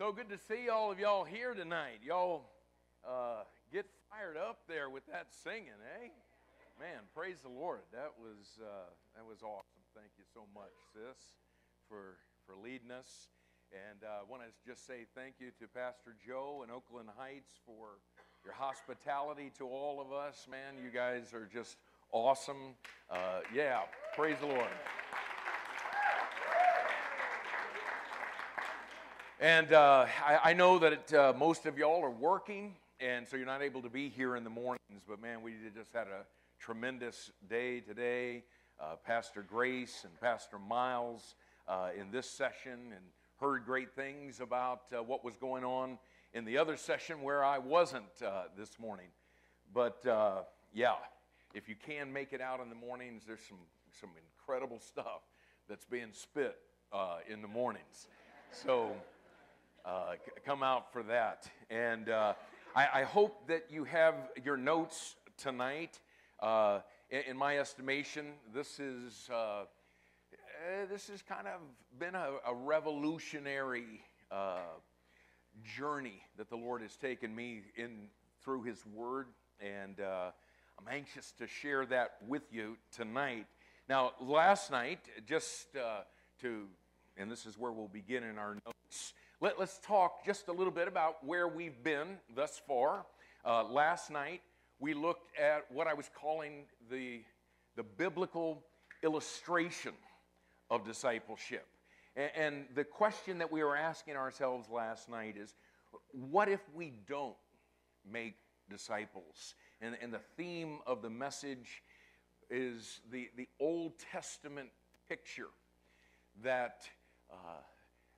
So good to see all of y'all here tonight. Y'all uh, get fired up there with that singing, eh? Man, praise the Lord. That was uh, that was awesome. Thank you so much, sis, for for leading us. And I uh, want to just say thank you to Pastor Joe in Oakland Heights for your hospitality to all of us. Man, you guys are just awesome. Uh, yeah, praise the Lord. And uh, I, I, know that uh, most of y'all are working, and so you're not able to be here in the mornings. But man, we just had a tremendous day today. Uh, Pastor Grace and Pastor Miles uh, in this session, and heard great things about uh, what was going on in the other session where I wasn't uh, this morning. But yeah, if you can make it out in the mornings, there's some some incredible stuff that's being spit in the mornings. So uh, come out for that. And uh, I, I, hope that you have your notes tonight. Uh, in, in, my estimation, this is uh, eh, this has kind of been a, a revolutionary uh, journey that the Lord has taken me in through His Word, and uh, I'm anxious to share that with you tonight. Now, last night, just to, and this is where we'll begin in our notes. Let, us talk just a little bit about where we've been thus far. Uh, last night, we looked at what I was calling the, the biblical illustration of discipleship. And, and the question that we were asking ourselves last night is what if we don't make disciples? And, and the theme of the message is the, the Old Testament picture that uh,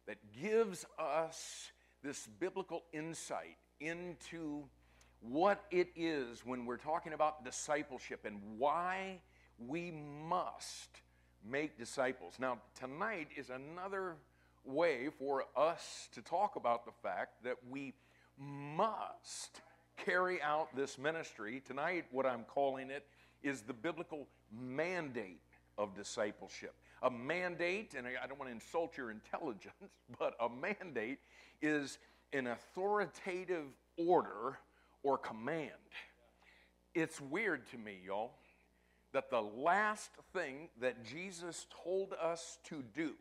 that gives us this biblical insight into what it is when we're talking about discipleship and why we must make disciples. Now, tonight is another way for us to talk about the fact that we must carry out this ministry. Tonight, what I'm calling it is the biblical mandate of discipleship. A mandate, and I don't want to insult your intelligence, but a mandate is an authoritative order or command. It's weird to me, y'all, that the last thing that Jesus told us to do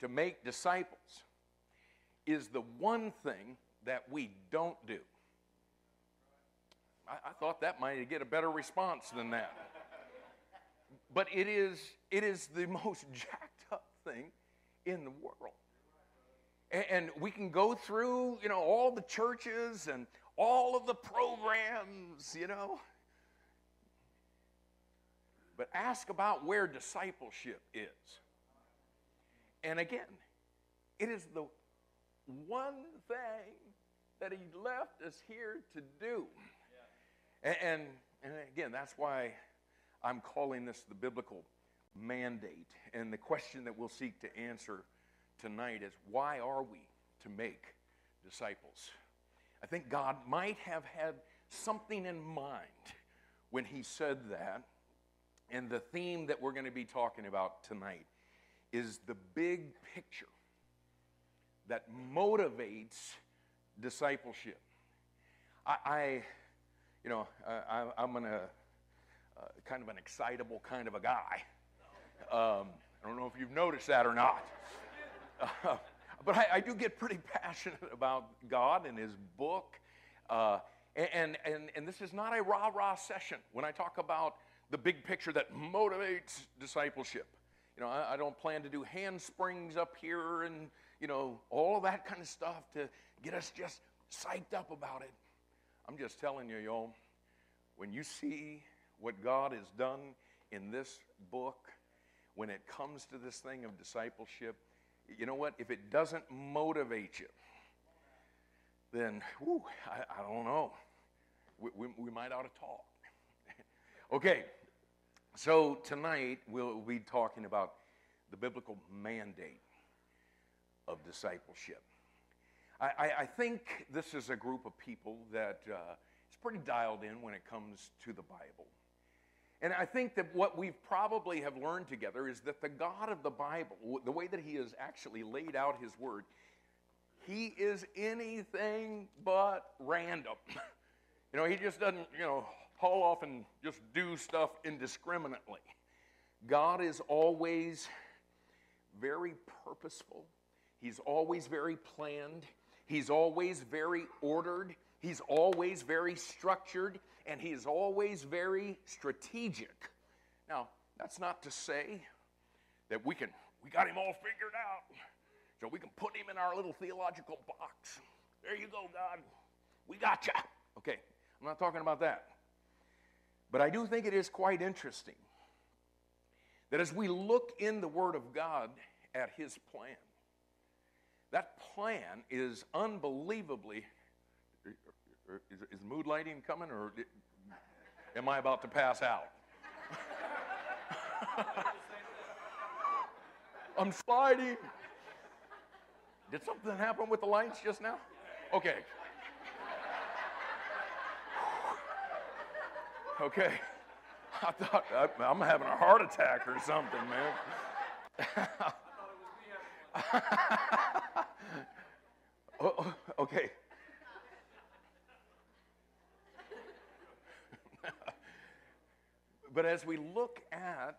to make disciples is the one thing that we don't do. I, I thought that might get a better response than that but it is, it is the most jacked up thing in the world. And, and we can go through, you know, all the churches and all of the programs, you know. But ask about where discipleship is. And again, it is the one thing that he left us here to do. And, and, and again, that's why I'm calling this the biblical mandate. And the question that we'll seek to answer tonight is why are we to make disciples? I think God might have had something in mind when he said that. And the theme that we're going to be talking about tonight is the big picture that motivates discipleship. I, I you know, I, I'm going to uh, kind of an excitable kind of a guy. Um, I don't know if you've noticed that or not. Uh, but I, I, do get pretty passionate about God and His book. Uh, and, and, and this is not a rah rah session when I talk about the big picture that motivates discipleship. You know, I, I don't plan to do handsprings up here and, you know, all of that kind of stuff to get us just psyched up about it. I'm just telling you, y'all, when you see what God has done in this book when it comes to this thing of discipleship, you know what? If it doesn't motivate you, then whew, I, I, don't know. We, we, we might ought to talk. okay, so tonight we'll be talking about the biblical mandate of discipleship. I, I, I think this is a group of people that uh, is pretty dialed in when it comes to the Bible. And I think that what we've probably have learned together is that the God of the Bible, the way that he has actually laid out his word, he is anything but random. You know, he just doesn't, you know, haul off and just do stuff indiscriminately. God is always very purposeful. He's always very planned. He's always very ordered. He's always very structured. And he is always very strategic. Now, that's not to say that we can, we got him all figured out. So we can put him in our little theological box. There you go, God. We got you. Okay, I'm not talking about that. But I do think it is quite interesting that as we look in the Word of God at His plan, that plan is unbelievably. Is, is mood lighting coming, or am I about to pass out? I'm sliding. Did something happen with the lights just now? Okay. Okay. I thought I, am having a heart attack or something, man. oh, oh, okay. But as we look at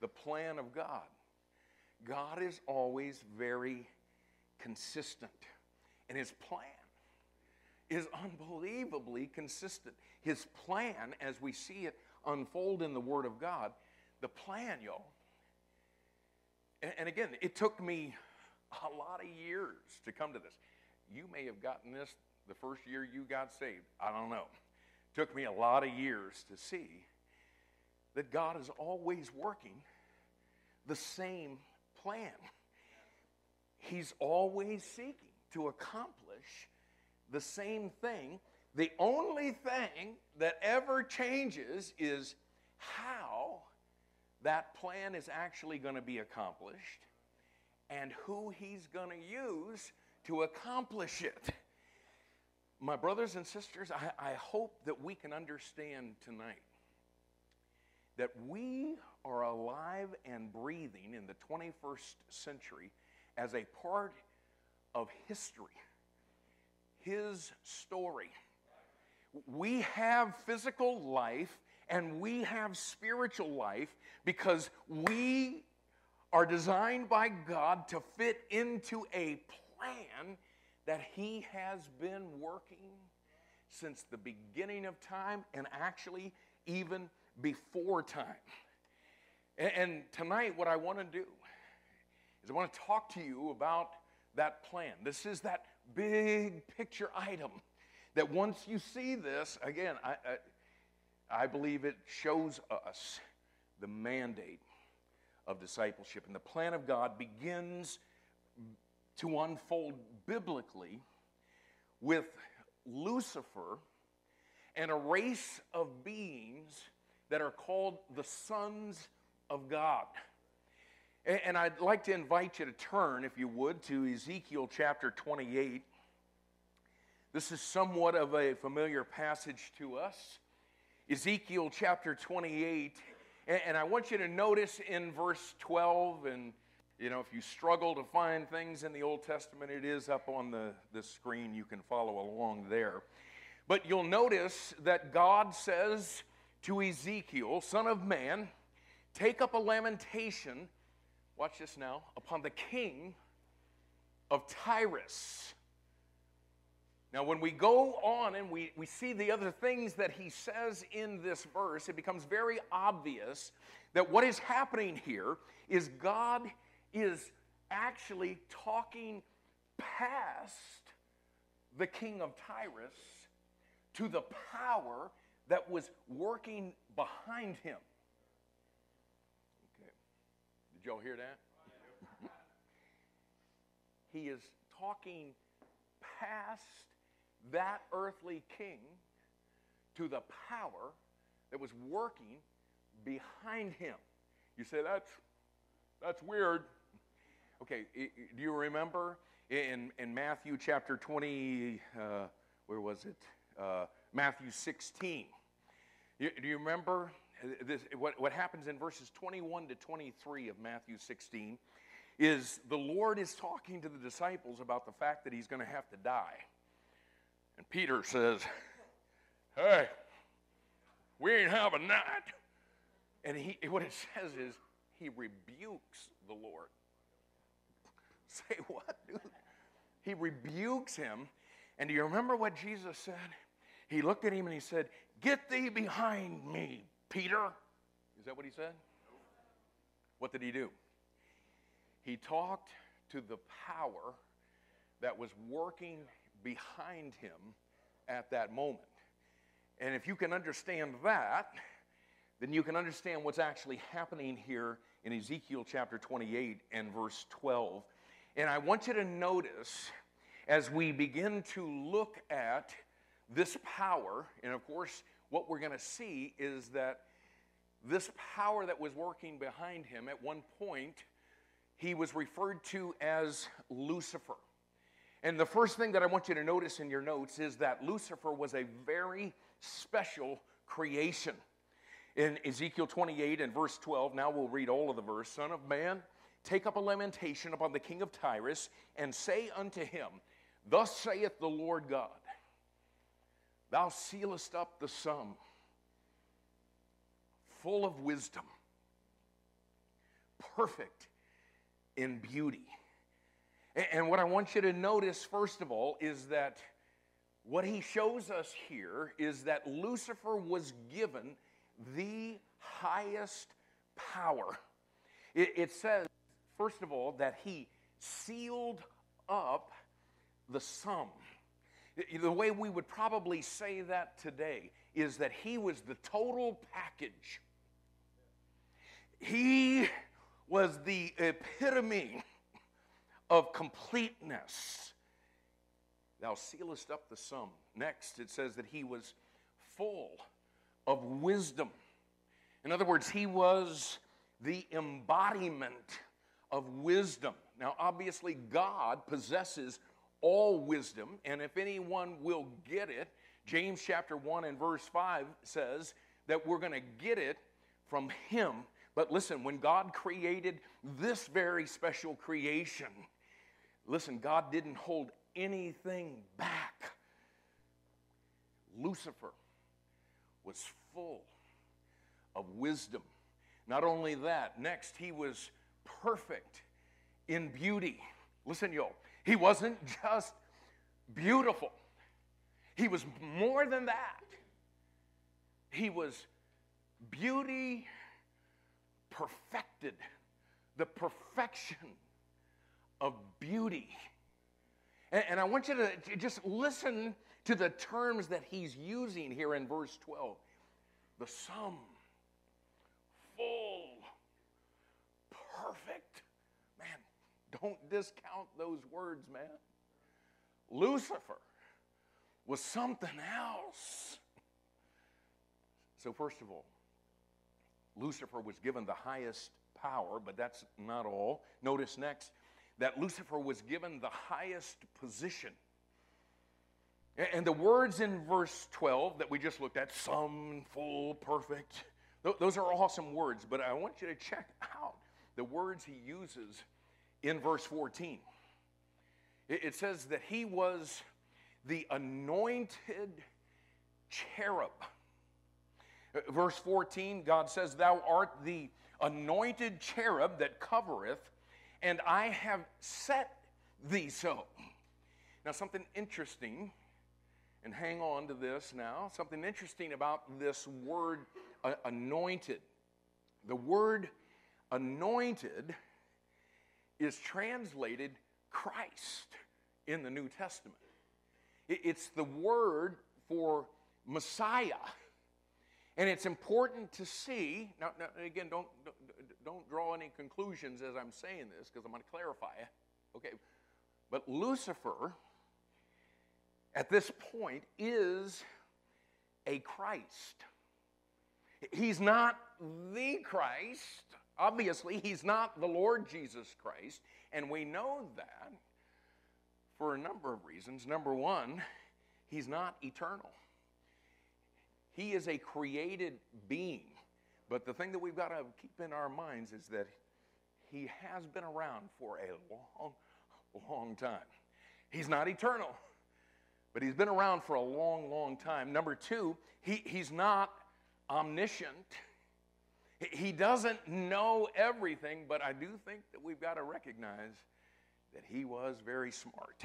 the plan of God, God is always very consistent. And his plan is unbelievably consistent. His plan, as we see it unfold in the Word of God, the plan, y'all. And, again, it took me a lot of years to come to this. You may have gotten this the first year you got saved. I don't know. It took me a lot of years to see that God is always working the same plan. He's always seeking to accomplish the same thing. The only thing that ever changes is how that plan is actually going to be accomplished and who he's going to use to accomplish it. My brothers and sisters, I, I, hope that we can understand tonight that we are alive and breathing in the 21st century as a part of history, his story. We have physical life and we have spiritual life because we are designed by God to fit into a plan that He has been working since the beginning of time and actually even before time. And, tonight, what I want to do is I want to talk to you about that plan. This is that big picture item that once you see this, again, I, I, I believe it shows us the mandate of discipleship. And the plan of God begins to unfold biblically with Lucifer and a race of beings that are called the sons of God. And I'd like to invite you to turn, if you would, to Ezekiel chapter 28. This is somewhat of a familiar passage to us. Ezekiel chapter 28. And I want you to notice in verse 12, and you know, if you struggle to find things in the Old Testament, it is up on the, the screen. You can follow along there. But you'll notice that God says to Ezekiel, Son of man, take up a lamentation watch this now, upon the king of Tyrus. Now, when we go on and we, we see the other things that he says in this verse, it becomes very obvious that what is happening here is God is actually talking past the king of Tyrus to the power that was working behind him. Okay. Did y'all hear that? he is talking past that earthly king to the power that was working behind him. You say that's that's weird. Okay, do you remember in, in Matthew chapter 20, uh, where was it? Uh, Matthew 16. You, do you remember this, what, what happens in verses 21 to 23 of Matthew 16 is the Lord is talking to the disciples about the fact that he's going to have to die. And Peter says, Hey, we ain't having that. And he, what it says is, he rebukes the Lord. Say what, dude? He rebukes him. And do you remember what Jesus said? He looked at him and he said, Get thee behind me, Peter. Is that what he said? What did he do? He talked to the power that was working behind him at that moment. And if you can understand that, then you can understand what's actually happening here in Ezekiel chapter 28 and verse 12. And I want you to notice as we begin to look at this power, and of course, what we're going to see is that this power that was working behind him, at one point, he was referred to as Lucifer. And the first thing that I want you to notice in your notes is that Lucifer was a very special creation. In Ezekiel 28 and verse 12, now we'll read all of the verse Son of man, take up a lamentation upon the king of Tyrus, and say unto him, Thus saith the Lord God, Thou sealest up the sum, full of wisdom, perfect in beauty. And what I want you to notice, first of all, is that what he shows us here is that Lucifer was given the highest power. It, says, first of all, that he sealed up the sum. The way we would probably say that today is that he was the total package. He was the epitome of completeness. Thou sealest up the sum. Next, it says that he was full of wisdom. In other words, he was the embodiment of wisdom. Now, obviously, God possesses all wisdom, and if anyone will get it, James chapter 1 and verse 5 says that we're going to get it from him. But listen, when God created this very special creation, listen, God didn't hold anything back. Lucifer was full of wisdom. Not only that, next, he was perfect in beauty. Listen, y'all, he wasn't just beautiful, he was more than that. He was beauty perfected, the perfection of beauty. And, and I want you to just listen to the terms that he's using here in verse 12 the sum, full, perfect. Don't discount those words, man. Lucifer was something else. So, first of all, Lucifer was given the highest power, but that's not all. Notice next that Lucifer was given the highest position. And the words in verse 12 that we just looked at, sum, full, perfect, those are awesome words, but I want you to check out the words he uses in verse 14. It says that he was the anointed cherub. Verse 14, God says, Thou art the anointed cherub that covereth, and I have set thee so. Now, something interesting and hang on to this now. Something interesting about this word uh, anointed. The word anointed is translated Christ in the New Testament. It's the word for Messiah. And it's important to see, now, now again, don't, don't, don't draw any conclusions as I'm saying this because I'm going to clarify it. Okay, but Lucifer at this point is a Christ. He's not the Christ. Obviously, he's not the Lord Jesus Christ. And we know that for a number of reasons. Number one, he's not eternal, he is a created being. But the thing that we've got to keep in our minds is that he has been around for a long, long time. He's not eternal, but he's been around for a long, long time. Number two, he, he's not omniscient. He doesn't know everything, but I do think that we've got to recognize that he was very smart.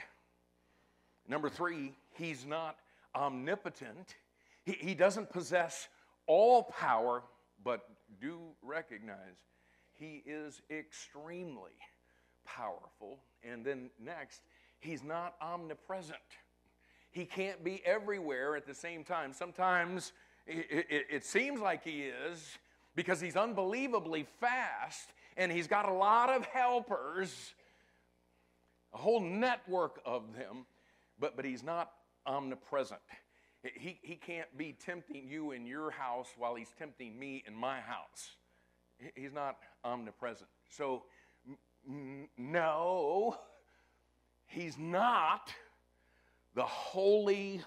Number three, he's not omnipotent. He, he doesn't possess all power, but do recognize he is extremely powerful. And then next, he's not omnipresent. He can't be everywhere at the same time. Sometimes it, it, it, seems like he is because he's unbelievably fast and he's got a lot of helpers, a whole network of them, but, but he's not omnipresent. He, he can't be tempting you in your house while he's tempting me in my house. He's not omnipresent. So, n- no, he's not the holy,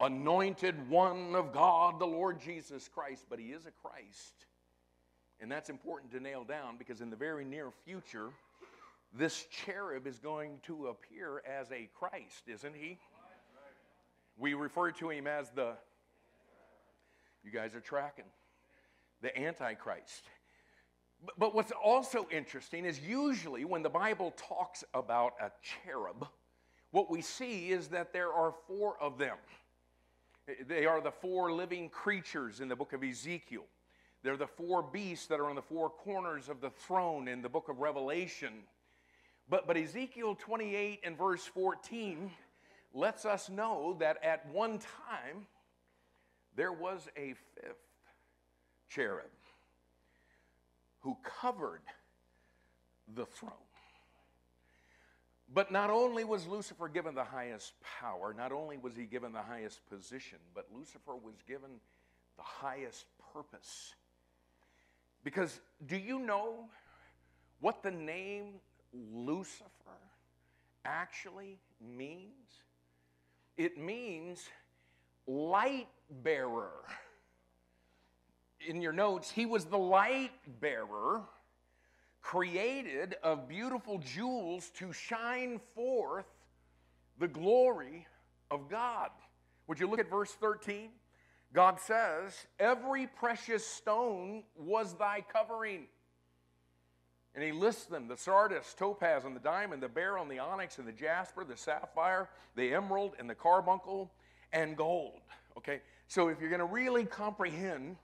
anointed one of God, the Lord Jesus Christ, but he is a Christ. And that's important to nail down because in the very near future, this cherub is going to appear as a Christ, isn't he? We refer to him as the, you guys are tracking, the Antichrist. But, what's also interesting is usually when the Bible talks about a cherub, what we see is that there are four of them. They are the four living creatures in the book of Ezekiel. They're the four beasts that are on the four corners of the throne in the book of Revelation. But, but Ezekiel 28 and verse 14 lets us know that at one time there was a fifth cherub who covered the throne. But not only was Lucifer given the highest power, not only was he given the highest position, but Lucifer was given the highest purpose. Because do you know what the name Lucifer actually means? It means light bearer. In your notes, he was the light bearer created of beautiful jewels to shine forth the glory of God. Would you look at verse 13? God says, Every precious stone was thy covering. And he lists them the sardius, topaz, and the diamond, the beryl, and the onyx, and the jasper, the sapphire, the emerald, and the carbuncle, and gold. Okay? So if you're going to really comprehend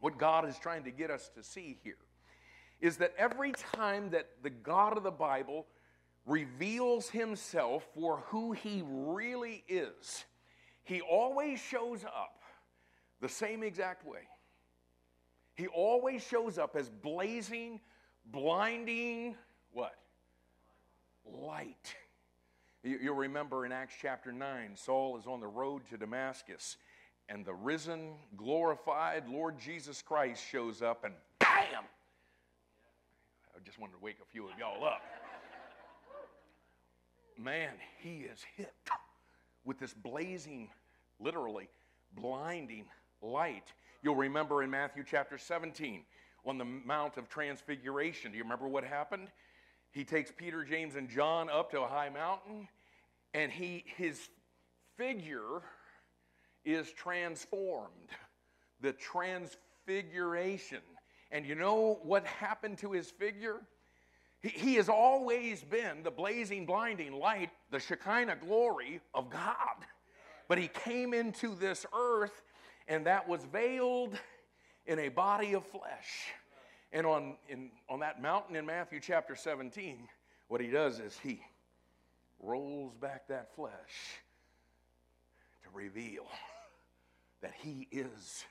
what God is trying to get us to see here, is that every time that the God of the Bible reveals himself for who he really is, he always shows up the same exact way. He always shows up as blazing blinding what? Light. You'll remember in Acts chapter 9, Saul is on the road to Damascus, and the risen, glorified Lord Jesus Christ shows up, and bam! Just wanted to wake a few of y'all up. Man, he is hit with this blazing, literally blinding light. You'll remember in Matthew chapter 17, on the Mount of Transfiguration. Do you remember what happened? He takes Peter, James, and John up to a high mountain, and he, his figure is transformed. The transfiguration. And you know what happened to his figure? He, he has always been the blazing, blinding light, the Shekinah glory of God. But he came into this earth, and that was veiled in a body of flesh. And on, in, on that mountain in Matthew chapter 17, what he does is he rolls back that flesh to reveal that he is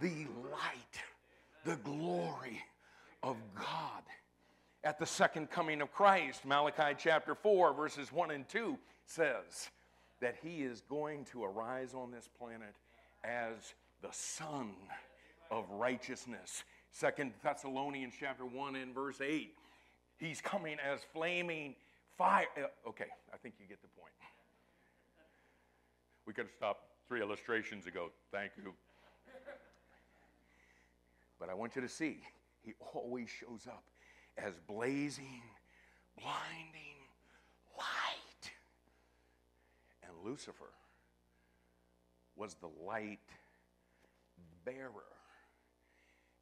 the light, the glory of God. At the second coming of Christ, Malachi chapter 4, verses 1 and 2 says that he is going to arise on this planet as the Sun of righteousness. Second Thessalonians chapter 1 and verse 8. He's coming as flaming fire. Uh, okay, I think you get the point. We could have stopped three illustrations ago. Thank you. But I want you to see, he always shows up as blazing, blinding light. And Lucifer was the light bearer.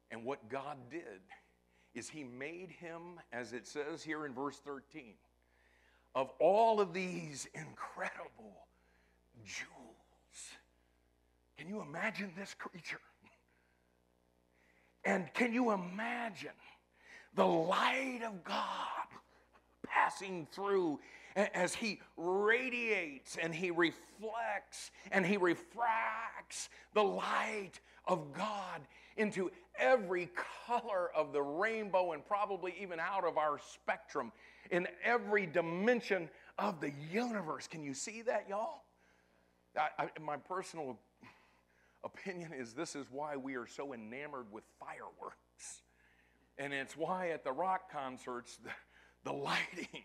And what God did is He made him, as it says here in verse 13, of all of these incredible jewels. Can you imagine this creature? And can you imagine the light of God passing through as he radiates and he reflects and he refracts the light of God into every color of the rainbow and probably even out of our spectrum in every dimension of the universe. Can you see that, y'all? I, I, my personal opinion is this is why we are so enamored with fireworks. And it's why at the rock concerts, the, the lighting,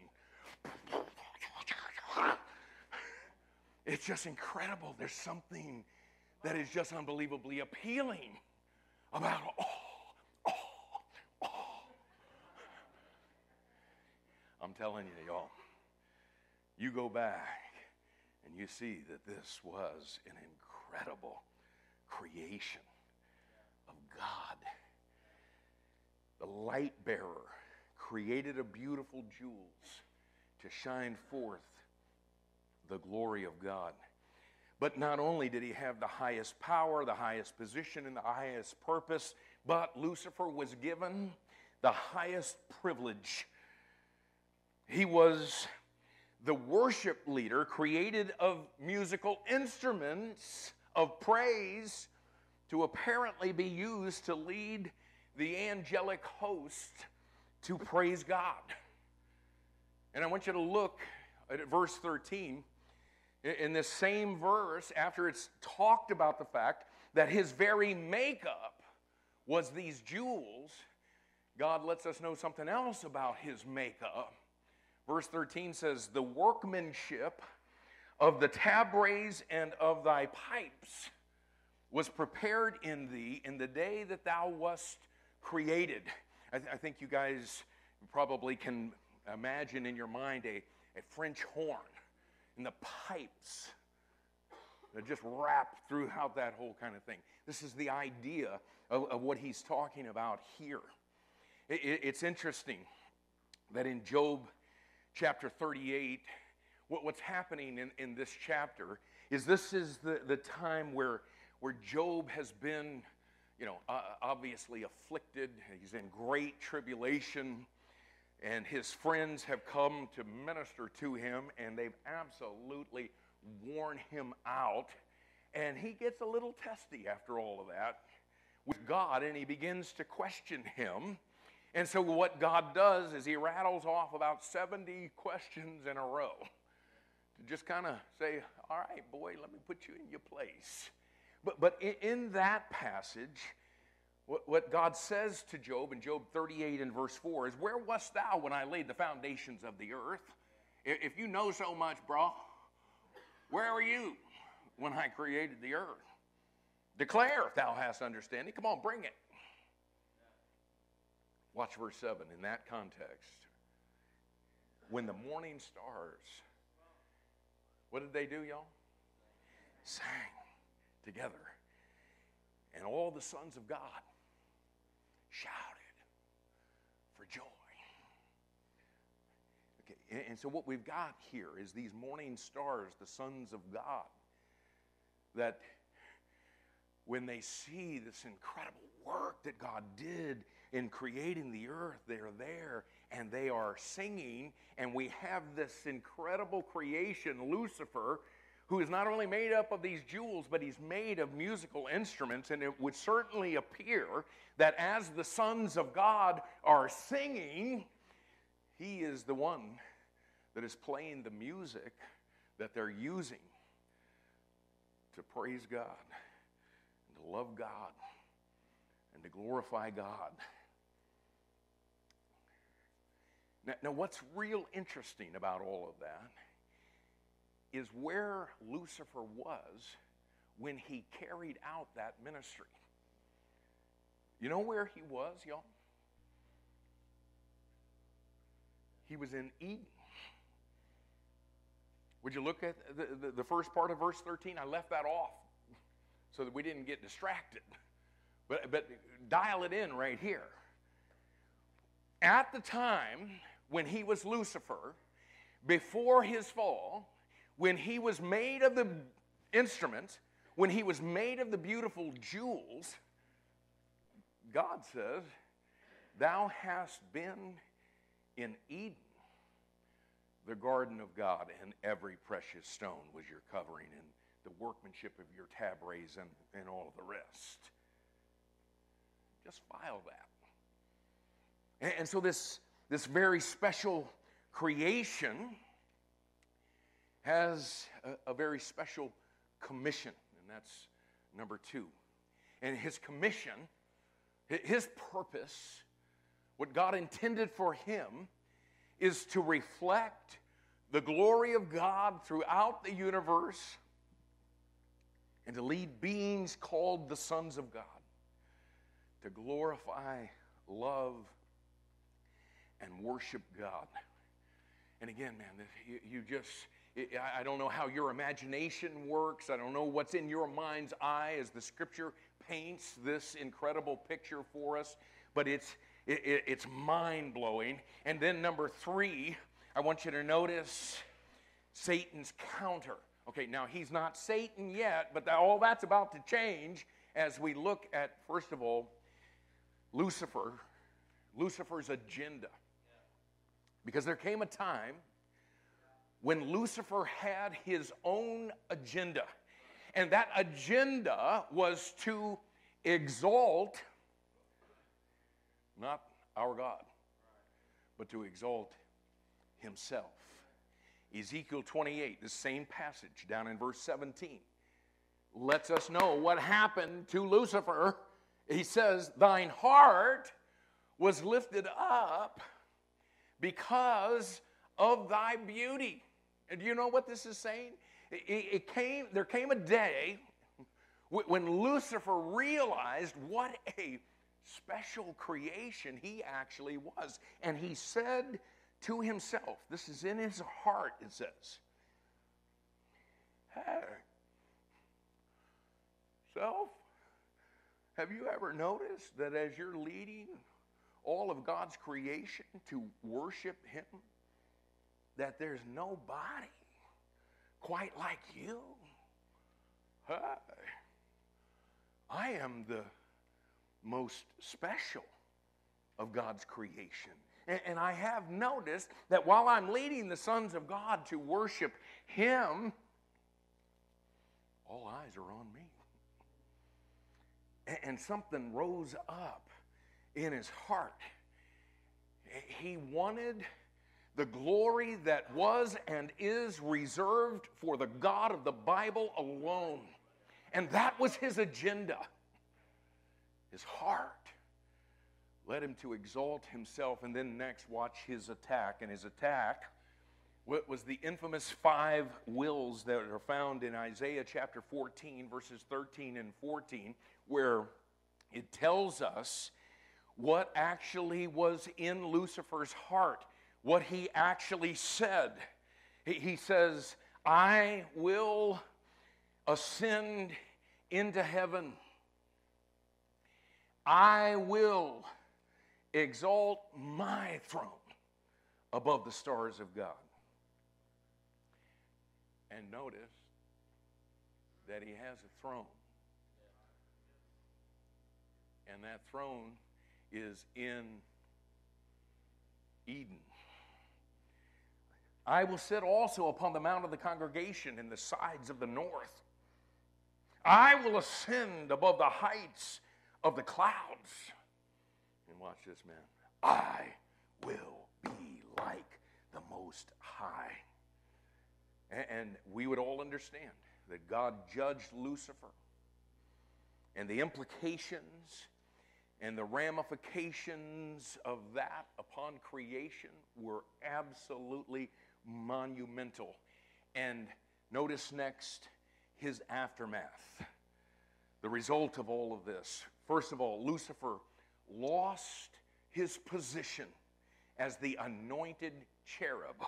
it's just incredible. There's something that is just unbelievably appealing about, oh, oh, oh. I'm telling you, y'all, you go back and you see that this was an incredible creation of God. The light bearer created a beautiful jewels to shine forth the glory of God. But not only did he have the highest power, the highest position, and the highest purpose, but Lucifer was given the highest privilege. He was the worship leader created of musical instruments of praise to apparently be used to lead the angelic host to praise God. And I want you to look at verse 13. In this same verse, after it's talked about the fact that his very makeup was these jewels, God lets us know something else about his makeup. Verse 13 says, The workmanship of the tabrets and of thy pipes was prepared in thee in the day that thou wast created. I, th- I think you guys probably can imagine in your mind a, a French horn and the pipes that just wrap throughout that whole kind of thing. This is the idea of, of what he's talking about here. It, it, it's interesting that in Job chapter 38, what, what's happening in, in this chapter is this is the, the time where, where Job has been, you know, uh, obviously afflicted. He's in great tribulation. And his friends have come to minister to him, and they've absolutely worn him out. And he gets a little testy after all of that with God, and he begins to question him. And so, what God does is he rattles off about 70 questions in a row to just kind of say, All right, boy, let me put you in your place. But, but in, that passage, what, what God says to Job in Job 38 and verse 4 is, Where wast thou when I laid the foundations of the earth? If you know so much, bro, where were you when I created the earth? Declare if thou hast understanding. Come on, bring it. Watch verse 7 in that context. When the morning stars what did they do, y'all? Sang together. And all the sons of God shouted for joy. Okay, and so what we've got here is these morning stars, the sons of God, that when they see this incredible work that God did in creating the earth, they're there and they are singing, and we have this incredible creation, Lucifer, who is not only made up of these jewels, but he's made of musical instruments. And it would certainly appear that as the sons of God are singing, he is the one that is playing the music that they're using to praise God and to love God and to glorify God. Now, now, what's real interesting about all of that is where Lucifer was when he carried out that ministry. You know where he was, y'all? he was in Eden. Would you look at the, the, the, first part of verse 13? I left that off so that we didn't get distracted. But, but dial it in right here. At the time when he was Lucifer, before his fall, when he was made of the instruments, when he was made of the beautiful jewels, God says, Thou hast been in Eden, the garden of God, and every precious stone was your covering, and the workmanship of your tabrets, and, and all the rest. Just file that. And, and so, this, this very special creation has a, a very special commission, and that's number two. And his commission, his purpose, what God intended for him, is to reflect the glory of God throughout the universe and to lead beings called the sons of God to glorify, love, and worship God. And again, man, you, just I don't know how your imagination works. I don't know what's in your mind's eye as the scripture paints this incredible picture for us, but it's, it, it's mind blowing. And then, number three, I want you to notice Satan's counter. Okay, now he's not Satan yet, but all that's about to change as we look at, first of all, Lucifer, Lucifer's agenda. Because there came a time when Lucifer had his own agenda. And that agenda was to exalt not our God, but to exalt himself. Ezekiel 28, the same passage down in verse 17, lets us know what happened to Lucifer. He says, Thine heart was lifted up because of thy beauty. And do you know what this is saying? It, it came, there came a day when Lucifer realized what a special creation he actually was. And he said to himself, this is in his heart, it says, Hey, self, have you ever noticed that as you're leading all of God's creation to worship Him, that there's nobody quite like you. I am the most special of God's creation. And, and, I have noticed that while I'm leading the sons of God to worship Him, all eyes are on me. And, and something rose up in his heart. He wanted the glory that was and is reserved for the God of the Bible alone. And that was his agenda. His heart led him to exalt himself. And then next, watch his attack. And his attack was the infamous five wills that are found in Isaiah chapter 14, verses 13 and 14, where it tells us what actually was in Lucifer's heart what he actually said. He says, I will ascend into heaven. I will exalt my throne above the stars of God. And notice that he has a throne. And that throne is in Eden. I will sit also upon the mount of the congregation in the sides of the north. I will ascend above the heights of the clouds. And watch this, man. I will be like the Most High. And we would all understand that God judged Lucifer and the implications and the ramifications of that upon creation were absolutely monumental. And notice next his aftermath. The result of all of this. First of all, Lucifer lost his position as the anointed cherub,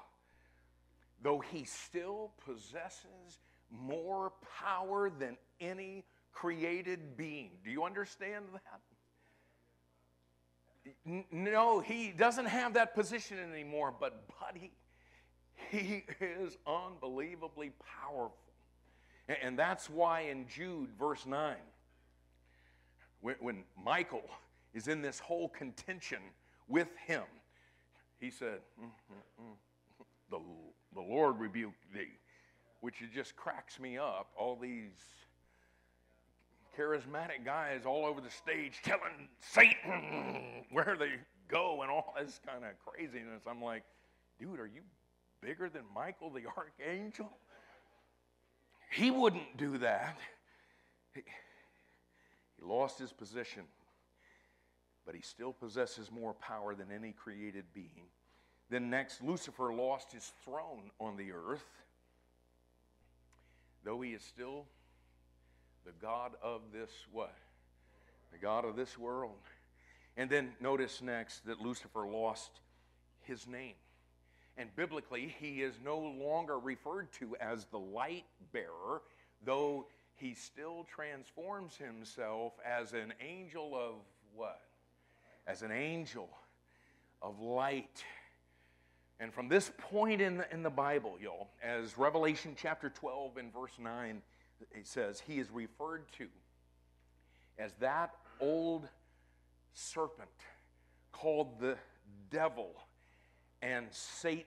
though he still possesses more power than any created being. Do you understand that? No, he doesn't have that position anymore, but buddy, he is unbelievably powerful. And that's why in Jude, verse 9, when, Michael is in this whole contention with him, he said, mm, mm, mm, the, the Lord rebuke thee, which just cracks me up. All these charismatic guys all over the stage telling Satan where they go and all this kind of craziness. I'm like, dude, are you bigger than Michael the archangel? He wouldn't do that. He, he lost his position, but he still possesses more power than any created being. Then, next, Lucifer lost his throne on the earth, though he is still the God of this what? The God of this world. And then notice next that Lucifer lost his name. And biblically, he is no longer referred to as the light bearer, though he still transforms himself as an angel of what? As an angel of light. And from this point in the, in the Bible, y'all, as Revelation chapter 12 and verse 9 it says, he is referred to as that old serpent called the devil and Satan.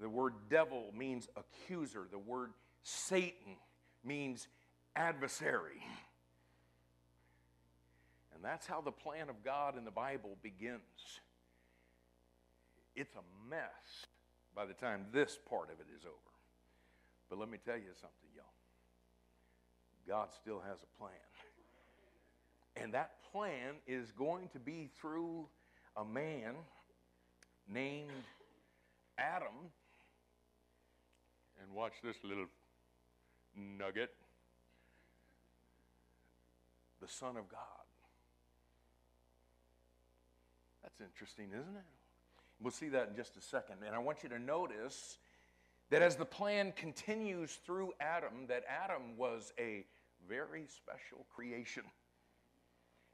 The word devil means accuser, the word Satan means adversary. And that's how the plan of God in the Bible begins. It's a mess by the time this part of it is over. But let me tell you something, y'all. God still has a plan. And that plan is going to be through a man named Adam. And watch this little nugget the Son of God. That's interesting, isn't it? We'll see that in just a second. And I want you to notice that as the plan continues through Adam, that Adam was a very special creation.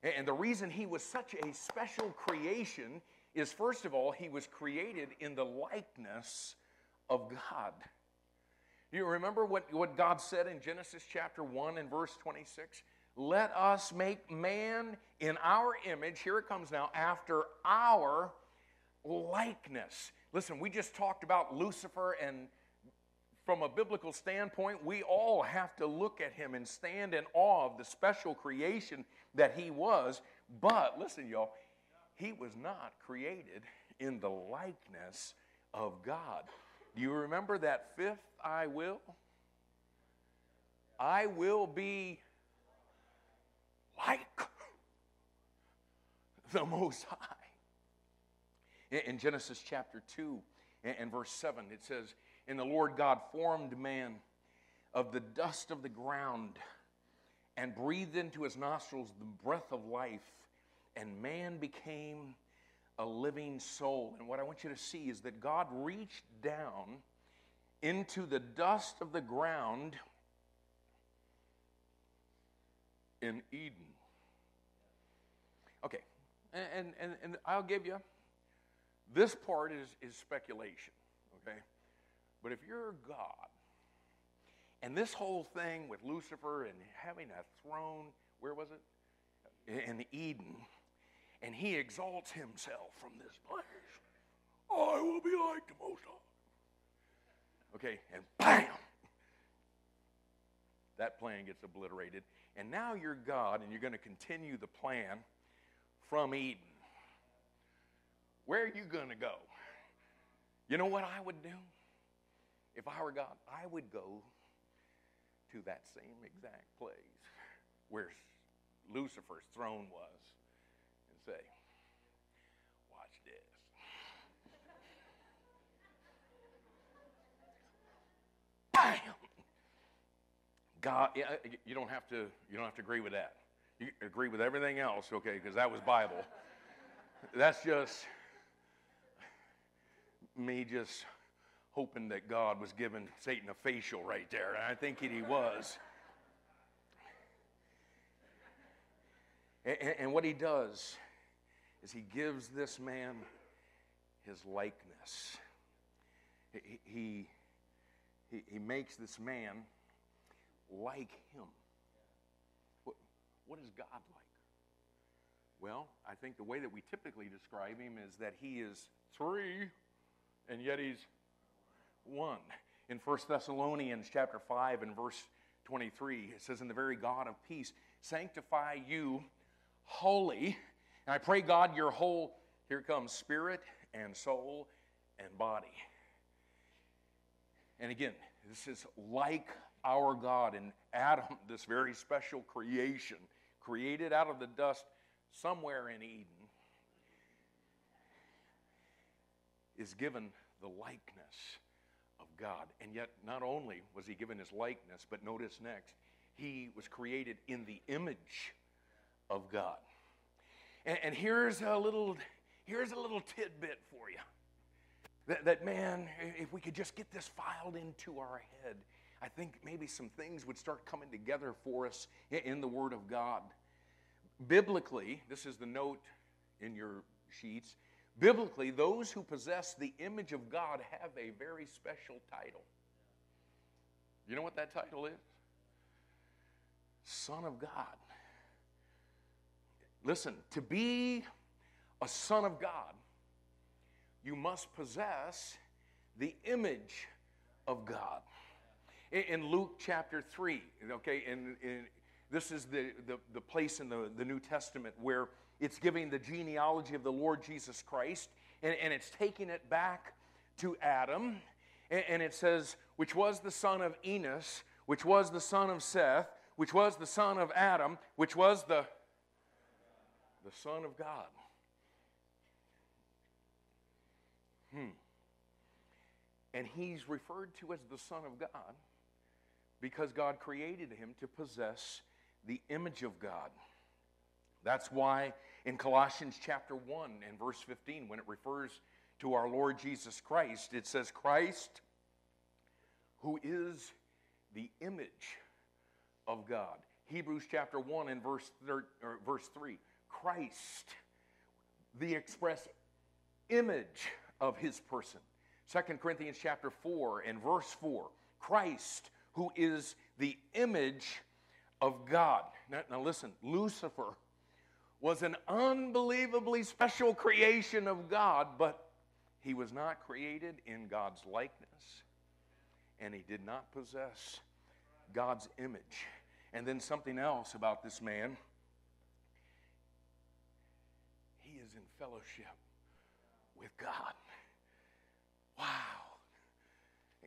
And the reason he was such a special creation is first of all, he was created in the likeness of God. You remember what, what God said in Genesis chapter 1 and verse 26? Let us make man in our image, here it comes now, after our likeness. Listen, we just talked about Lucifer and from a biblical standpoint, we all have to look at him and stand in awe of the special creation that he was. But listen, y'all, he was not created in the likeness of God. Do you remember that fifth I will? I will be like the Most High. In Genesis chapter 2 and verse 7, it says, and the Lord God formed man of the dust of the ground and breathed into his nostrils the breath of life, and man became a living soul. And what I want you to see is that God reached down into the dust of the ground in Eden. Okay, and, and, and I'll give you this part is, is speculation, okay? But if you're God, and this whole thing with Lucifer and having a throne, where was it? In Eden, and he exalts himself from this place. Oh, I will be like the Most High. Okay, and bam! That plan gets obliterated. And now you're God, and you're going to continue the plan from Eden. Where are you going to go? You know what I would do? If I were God, I would go to that same exact place where Lucifer's throne was and say, Watch this. Bam! God, uh, you don't have to. You don't have to agree with that. You agree with everything else, okay? Because that was Bible. That's just me just hoping that God was giving Satan a facial right there, and I think he was. And, and what he does is he gives this man his likeness. He, he, he, makes this man like him. What, what is God like? Well, I think the way that we typically describe him is that he is three, and yet he's one. In 1 Thessalonians chapter 5 and verse 23, it says, In the very God of peace, sanctify you wholly. And I pray, God, your whole, here comes spirit and soul and body. And again, this is like our God in Adam, this very special creation, created out of the dust somewhere in Eden, is given the likeness God. And yet, not only was he given his likeness, but notice next, he was created in the image of God. And, and here's a little here's a little tidbit for you. That, that, man, if we could just get this filed into our head, I think maybe some things would start coming together for us in the Word of God. Biblically, this is the note in your sheets. Biblically, those who possess the image of God have a very special title. You know what that title is? Son of God. Listen, to be a son of God, you must possess the image of God. In, Luke chapter 3, okay, and, this is the, the, the place in the, the New Testament where it's giving the genealogy of the Lord Jesus Christ, and, and it's taking it back to Adam, and, and it says, which was the son of Enos, which was the son of Seth, which was the son of Adam, which was the, the Son of God. Hmm. And he's referred to as the Son of God because God created him to possess the image of God. That's why in Colossians chapter 1 and verse 15, when it refers to our Lord Jesus Christ, it says, Christ, who is the image of God. Hebrews chapter 1 and verse, thir- verse 3, Christ, the express image of his person. 2 Corinthians chapter 4 and verse 4, Christ, who is the image of God. Now, now listen, Lucifer was an unbelievably special creation of God, but he was not created in God's likeness, and he did not possess God's image. And then something else about this man he is in fellowship with God. Wow.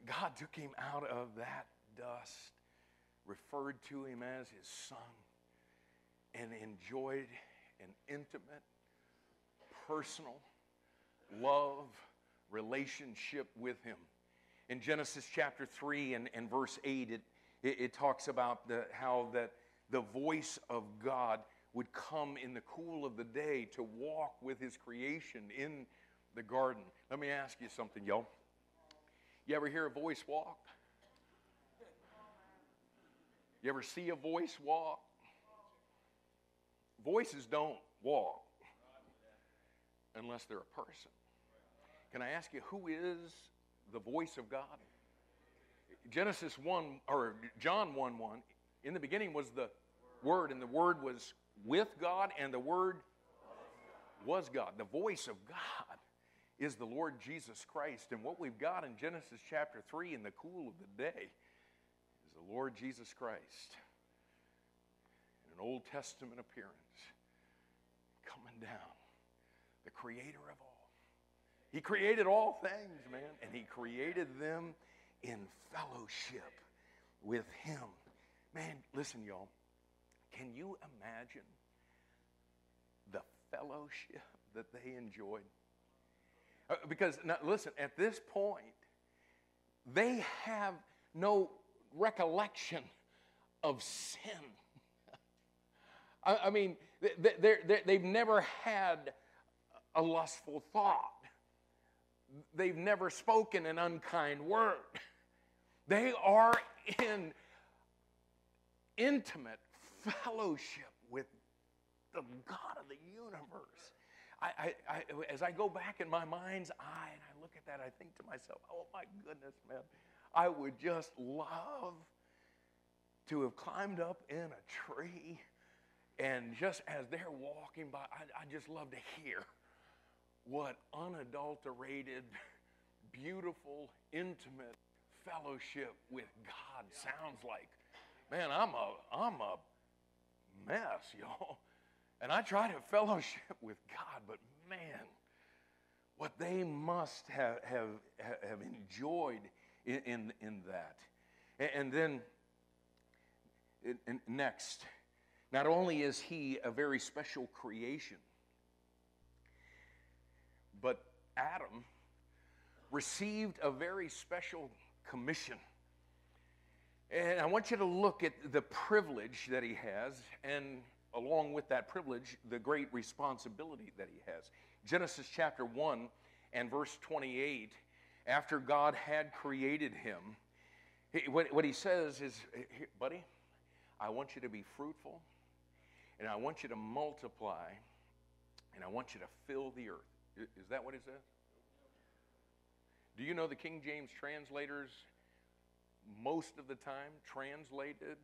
God took him out of that dust referred to him as his son and enjoyed an intimate, personal, love relationship with him. In Genesis chapter 3 and, and verse 8, it, it, it talks about the, how that the voice of God would come in the cool of the day to walk with his creation in the garden. Let me ask you something, y'all. You ever hear a voice walk? You ever see a voice walk? Voices don't walk unless they're a person. Can I ask you who is the voice of God? Genesis 1 or John 1 1 in the beginning was the word and the word was with God and the word was God. The voice of God is the Lord Jesus Christ. And what we've got in Genesis chapter 3 in the cool of the day is the Lord Jesus Christ an Old Testament appearance coming down, the creator of all. He created all things, man, and He created them in fellowship with Him. Man, listen, y'all. Can you imagine the fellowship that they enjoyed? Uh, because, now, listen, at this point, they have no recollection of sin. I, I mean, they, they've never had a lustful thought. they've never spoken an unkind word. They are in intimate fellowship with the God of the universe. I, I, I, as I go back in my mind's eye and I look at that, I think to myself, oh my goodness, man, I would just love to have climbed up in a tree and just as they're walking by, I, I just love to hear what unadulterated, beautiful, intimate fellowship with God sounds like. Man, I'm a, I'm a mess, y'all. And I try to fellowship with God, but man, what they must have, have, have enjoyed in, in, in that. And, and then, and next, not only is he a very special creation, but Adam received a very special commission. And I want you to look at the privilege that he has, and along with that privilege, the great responsibility that he has. Genesis chapter 1 and verse 28, after God had created him, what, he says is, buddy, I want you to be fruitful, and I want you to multiply, and I want you to fill the earth. Is that what it says? Do you know the King James translators most of the time translated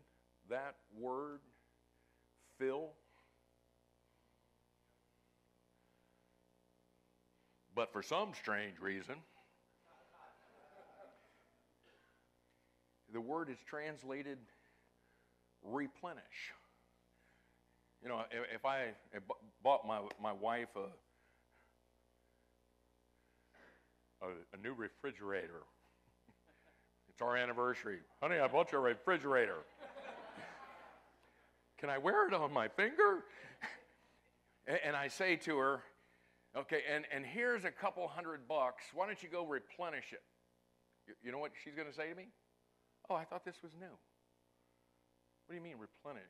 that word fill? But for some strange reason, the word is translated replenish. You know, if I bought my, my wife a a, a new refrigerator. It's our anniversary. Honey, I bought you a refrigerator. Can I wear it on my finger? and I say to her, okay, and, and here's a couple hundred bucks. Why don't you go replenish it? You, you know what she's going to say to me? Oh, I thought this was new. What do you mean replenish?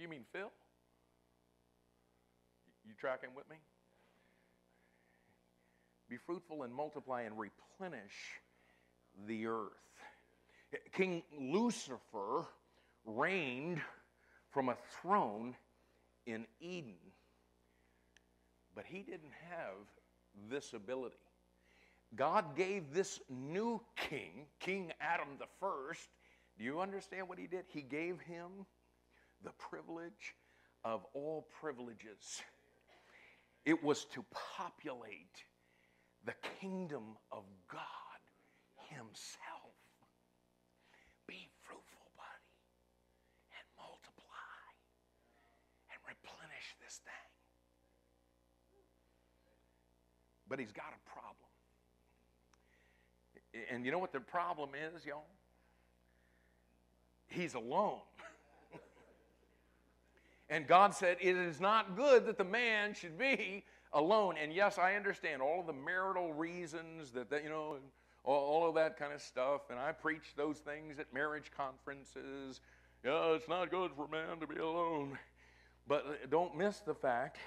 You mean fill? You tracking with me? Be fruitful and multiply and replenish the earth. King Lucifer reigned from a throne in Eden, but he didn't have this ability. God gave this new king, King Adam the first, do you understand what he did? He gave him the privilege of all privileges. It was to populate the kingdom of God Himself. Be fruitful, buddy, and multiply and replenish this thing. But He's got a problem. And you know what the problem is, y'all? He's alone. and God said, It is not good that the man should be alone. And yes, I understand all of the marital reasons that, that you know, all, of that kind of stuff. And I preach those things at marriage conferences. Yeah, it's not good for man to be alone. But uh, don't miss the fact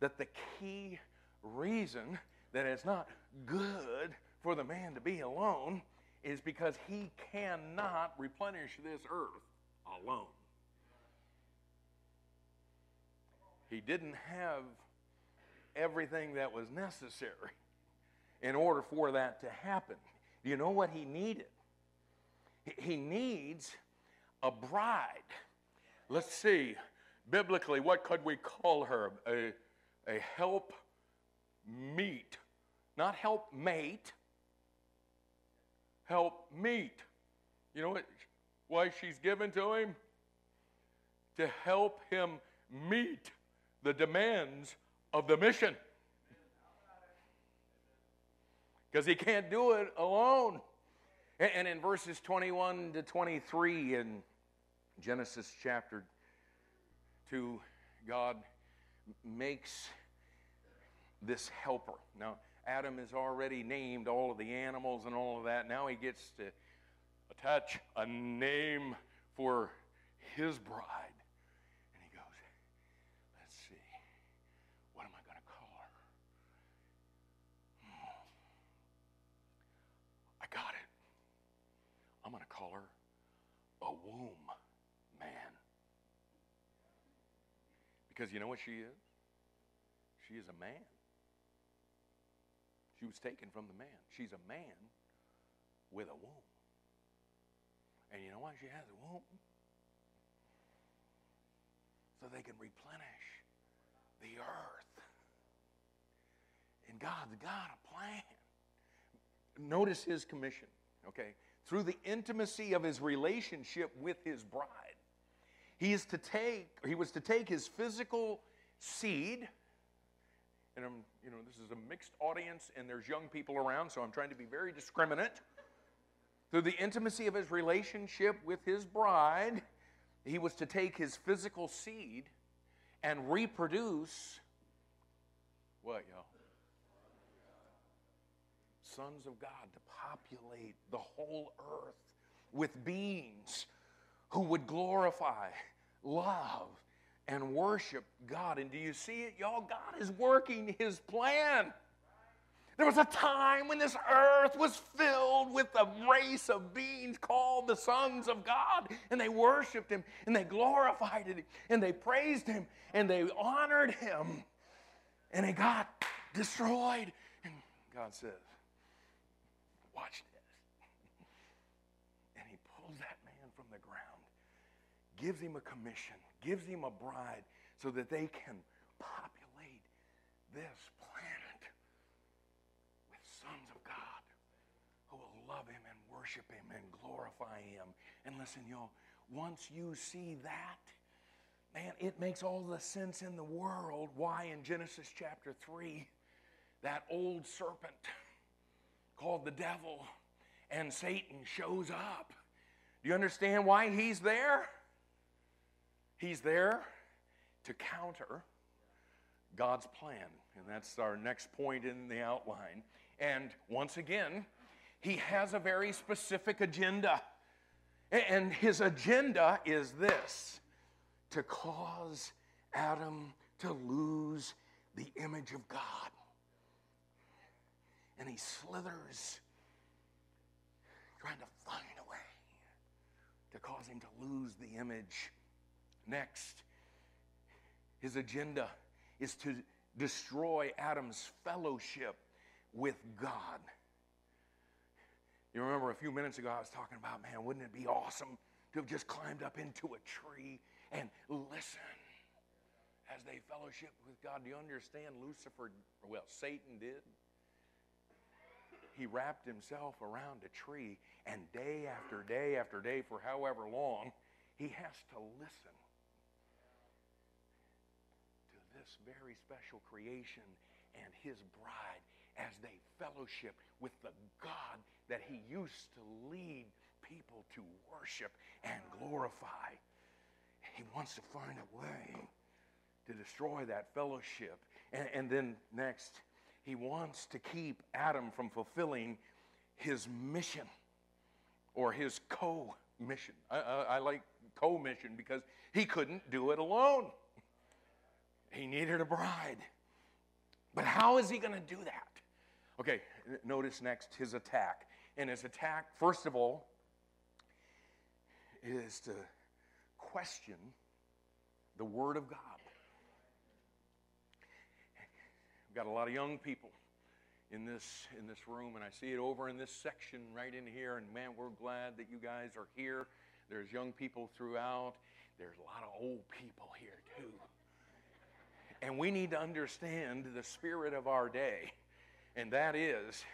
that the key reason that it's not good for the man to be alone is because he cannot replenish this earth alone. He didn't have everything that was necessary in order for that to happen. Do you know what he needed? He needs a bride. Let's see, biblically, what could we call her? A, a help meet. Not help mate, help meet. You know what? Why she's given to him? To help him meet the demands of the mission. Because he can't do it alone. And in verses 21 to 23 in Genesis chapter 2, God makes this helper. Now, Adam has already named all of the animals and all of that. Now he gets to attach a name for his bride. call her a womb man. Because you know what she is? She is a man. She was taken from the man. She's a man with a womb. And you know why she has a womb? So they can replenish the earth. And God's got a plan. Notice his commission, okay? Through the intimacy of his relationship with his bride, he is to take, he was to take his physical seed, and I'm, you know, this is a mixed audience and there's young people around, so I'm trying to be very discriminate. Through the intimacy of his relationship with his bride, he was to take his physical seed and reproduce what, y'all? Sons of God to populate the whole earth with beings who would glorify, love, and worship God. And do you see it, y'all? God is working his plan. There was a time when this earth was filled with a race of beings called the sons of God, and they worshiped Him, and they glorified Him, and they praised Him, and they honored Him, and it got destroyed. And God says, Watch this. And He pulls that man from the ground, gives him a commission, gives him a bride, so that they can populate this planet with sons of God who will love him and worship him and glorify him. And listen, y'all, once you see that, man, it makes all the sense in the world why in Genesis chapter 3, that old serpent called the devil and Satan shows up. Do you understand why he's there? He's there to counter God's plan. And that's our next point in the outline. And once again, he has a very specific agenda. And his agenda is this to cause Adam to lose the image of God. And he slithers, trying to find a way to cause him to lose the image. Next, his agenda is to destroy Adam's fellowship with God. You remember a few minutes ago I was talking about, man, wouldn't it be awesome to have just climbed up into a tree and listen as they fellowship with God? Do you understand Lucifer? Well, Satan did. He wrapped himself around a tree, and day after day after day, for however long, he has to listen this very special creation and his bride as they fellowship with the God that he used to lead people to worship and glorify. He wants to find a way to destroy that fellowship. And, and then next, he wants to keep Adam from fulfilling his mission or his co mission. I, I, I like co mission because he couldn't do it alone. He needed a bride. But how is he going to do that? Okay, notice next his attack. And his attack, first of all, is to question the Word of God. We've got a lot of young people in this in this room, and I see it over in this section right in here. And man, we're glad that you guys are here. There's young people throughout. There's a lot of old people here too. And we need to understand the spirit of our day and that is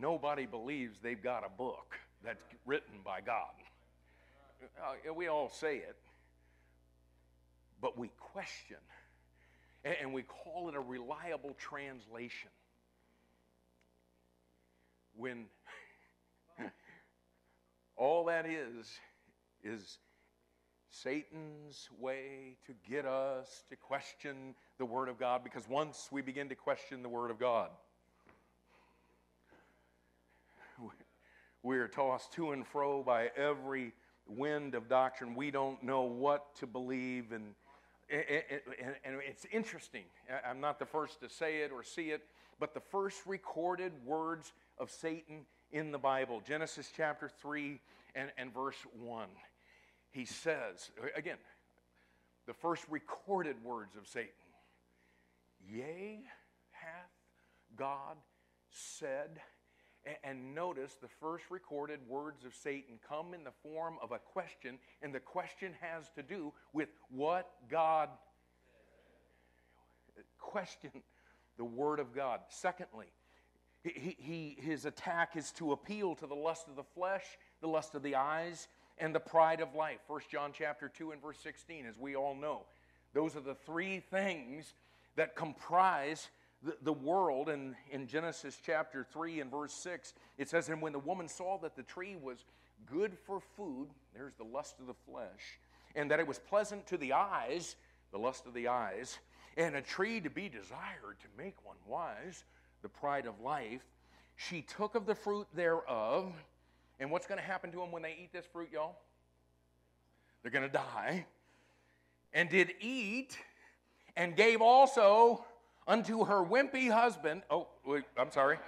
nobody believes they've got a book that's written by God. Uh, we all say it, but we question and we call it a reliable translation. When all that is, is Satan's way to get us to question the Word of God because once we begin to question the Word of God, We are tossed to and fro by every wind of doctrine. We don't know what to believe. And, and, it's interesting. I'm not the first to say it or see it, but the first recorded words of Satan in the Bible, Genesis chapter 3 and, and verse 1. He says, again, the first recorded words of Satan Yea, hath God said. And notice the first recorded words of Satan come in the form of a question, and the question has to do with what God question the Word of God. Secondly, he, he, his attack is to appeal to the lust of the flesh, the lust of the eyes, and the pride of life. 1 John chapter 2 and verse 16, as we all know. Those are the three things that comprise the, the world. And in Genesis chapter 3 and verse 6, it says, And when the woman saw that the tree was good for food, there's the lust of the flesh, and that it was pleasant to the eyes, the lust of the eyes, and a tree to be desired to make one wise, the pride of life, she took of the fruit thereof. And what's going to happen to them when they eat this fruit, y'all? They're going to die. And did eat, and gave also unto her wimpy husband. Oh, wait, I'm sorry.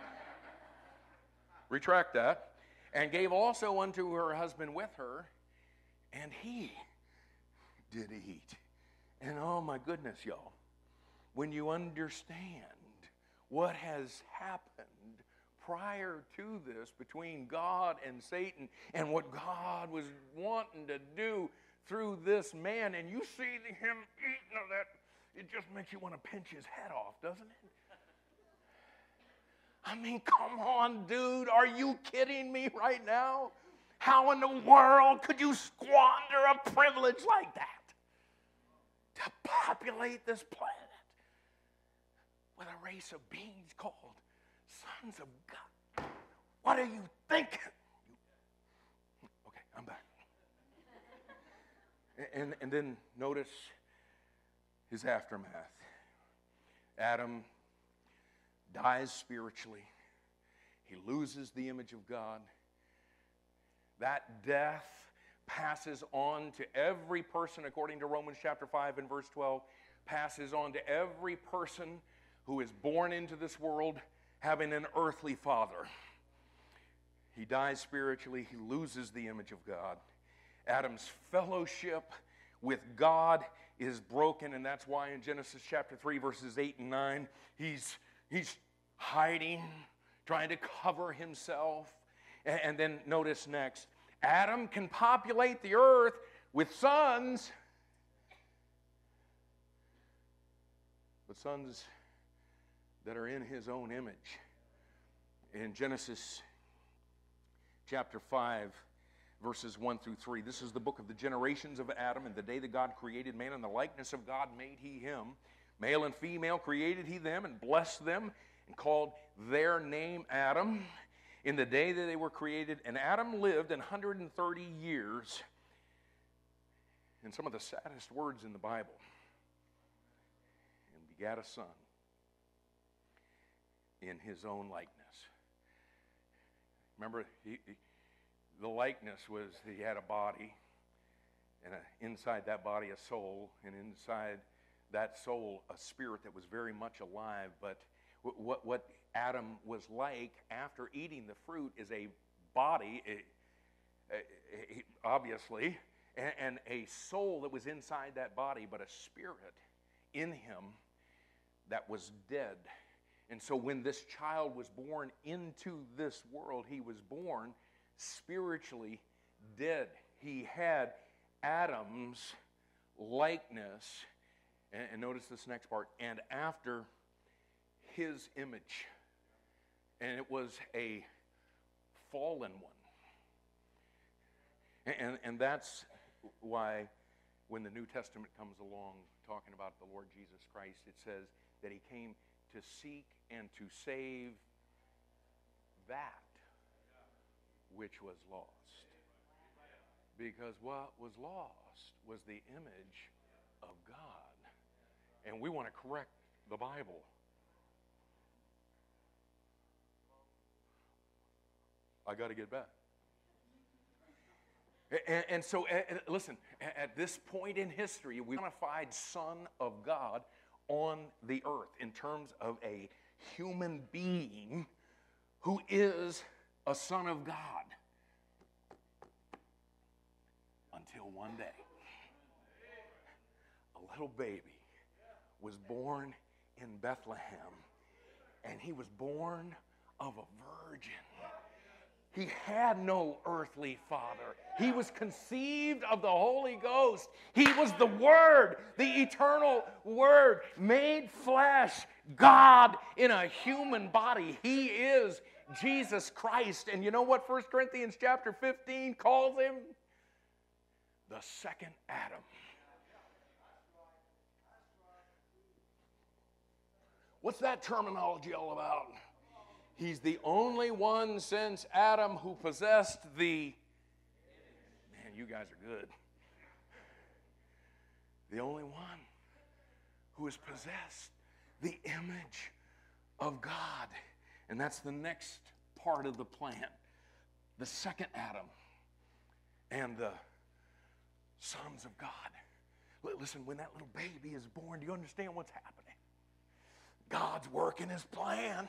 Retract that. And gave also unto her husband with her, and he did eat. And oh my goodness, y'all, when you understand what has happened prior to this between God and Satan and what God was wanting to do through this man, and you see him eating of that, it just makes you want to pinch his head off, doesn't it? I mean, come on, dude. Are you kidding me right now? How in the world could you squander a privilege like that? To populate this planet with a race of beings called sons of God. What are you thinking? Okay, I'm back. and, and then notice his aftermath. Adam dies spiritually, he loses the image of God. That death passes on to every person, according to Romans chapter 5 and verse 12, passes on to every person who is born into this world having an earthly father. He dies spiritually, he loses the image of God. Adam's fellowship with God is broken, and that's why in Genesis chapter 3, verses 8 and 9, he's, he's hiding, trying to cover himself. And, and then notice next Adam can populate the earth with sons, but sons that are in his own image. In Genesis chapter 5, verses 1 through 3, this is the book of the generations of Adam. And the day that God created man in the likeness of God made he him. Male and female created he them and blessed them and called their name Adam. In the day that they were created, and Adam lived an 130 years. And some of the saddest words in the Bible, and begat a son in his own likeness. Remember, he, he, the likeness was that he had a body, and a, inside that body, a soul, and inside that soul, a spirit that was very much alive. But what, what Adam was like after eating the fruit is a body, obviously, and, and a soul that was inside that body, but a spirit in him that was dead. And so when this child was born into this world, he was born spiritually dead. He had Adam's likeness. And, and, notice this next part and after his image. And it was a fallen one. And, and, and that's why when the New Testament comes along talking about the Lord Jesus Christ, it says that he came to seek and to save that which was lost. Because what was lost was the image of God. And we want to correct the Bible. I got to get back. And, and so, and listen, at this point in history, we identified Son of God on the earth in terms of a human being who is a son of God. Until one day, a little baby was born in Bethlehem, and he was born of a virgin. He had no earthly father. He was conceived of the Holy Ghost. He was the Word, the eternal Word, made flesh, God in a human body. He is Jesus Christ. And you know what 1 Corinthians chapter 15 calls him? The second Adam. What's that terminology all about? He's the only one since Adam who possessed the. Man, you guys are good. The only one who has possessed the image of God. And that's the next part of the plan. The second Adam and the sons of God. Listen, when that little baby is born, do you understand what's happening? God's working his plan.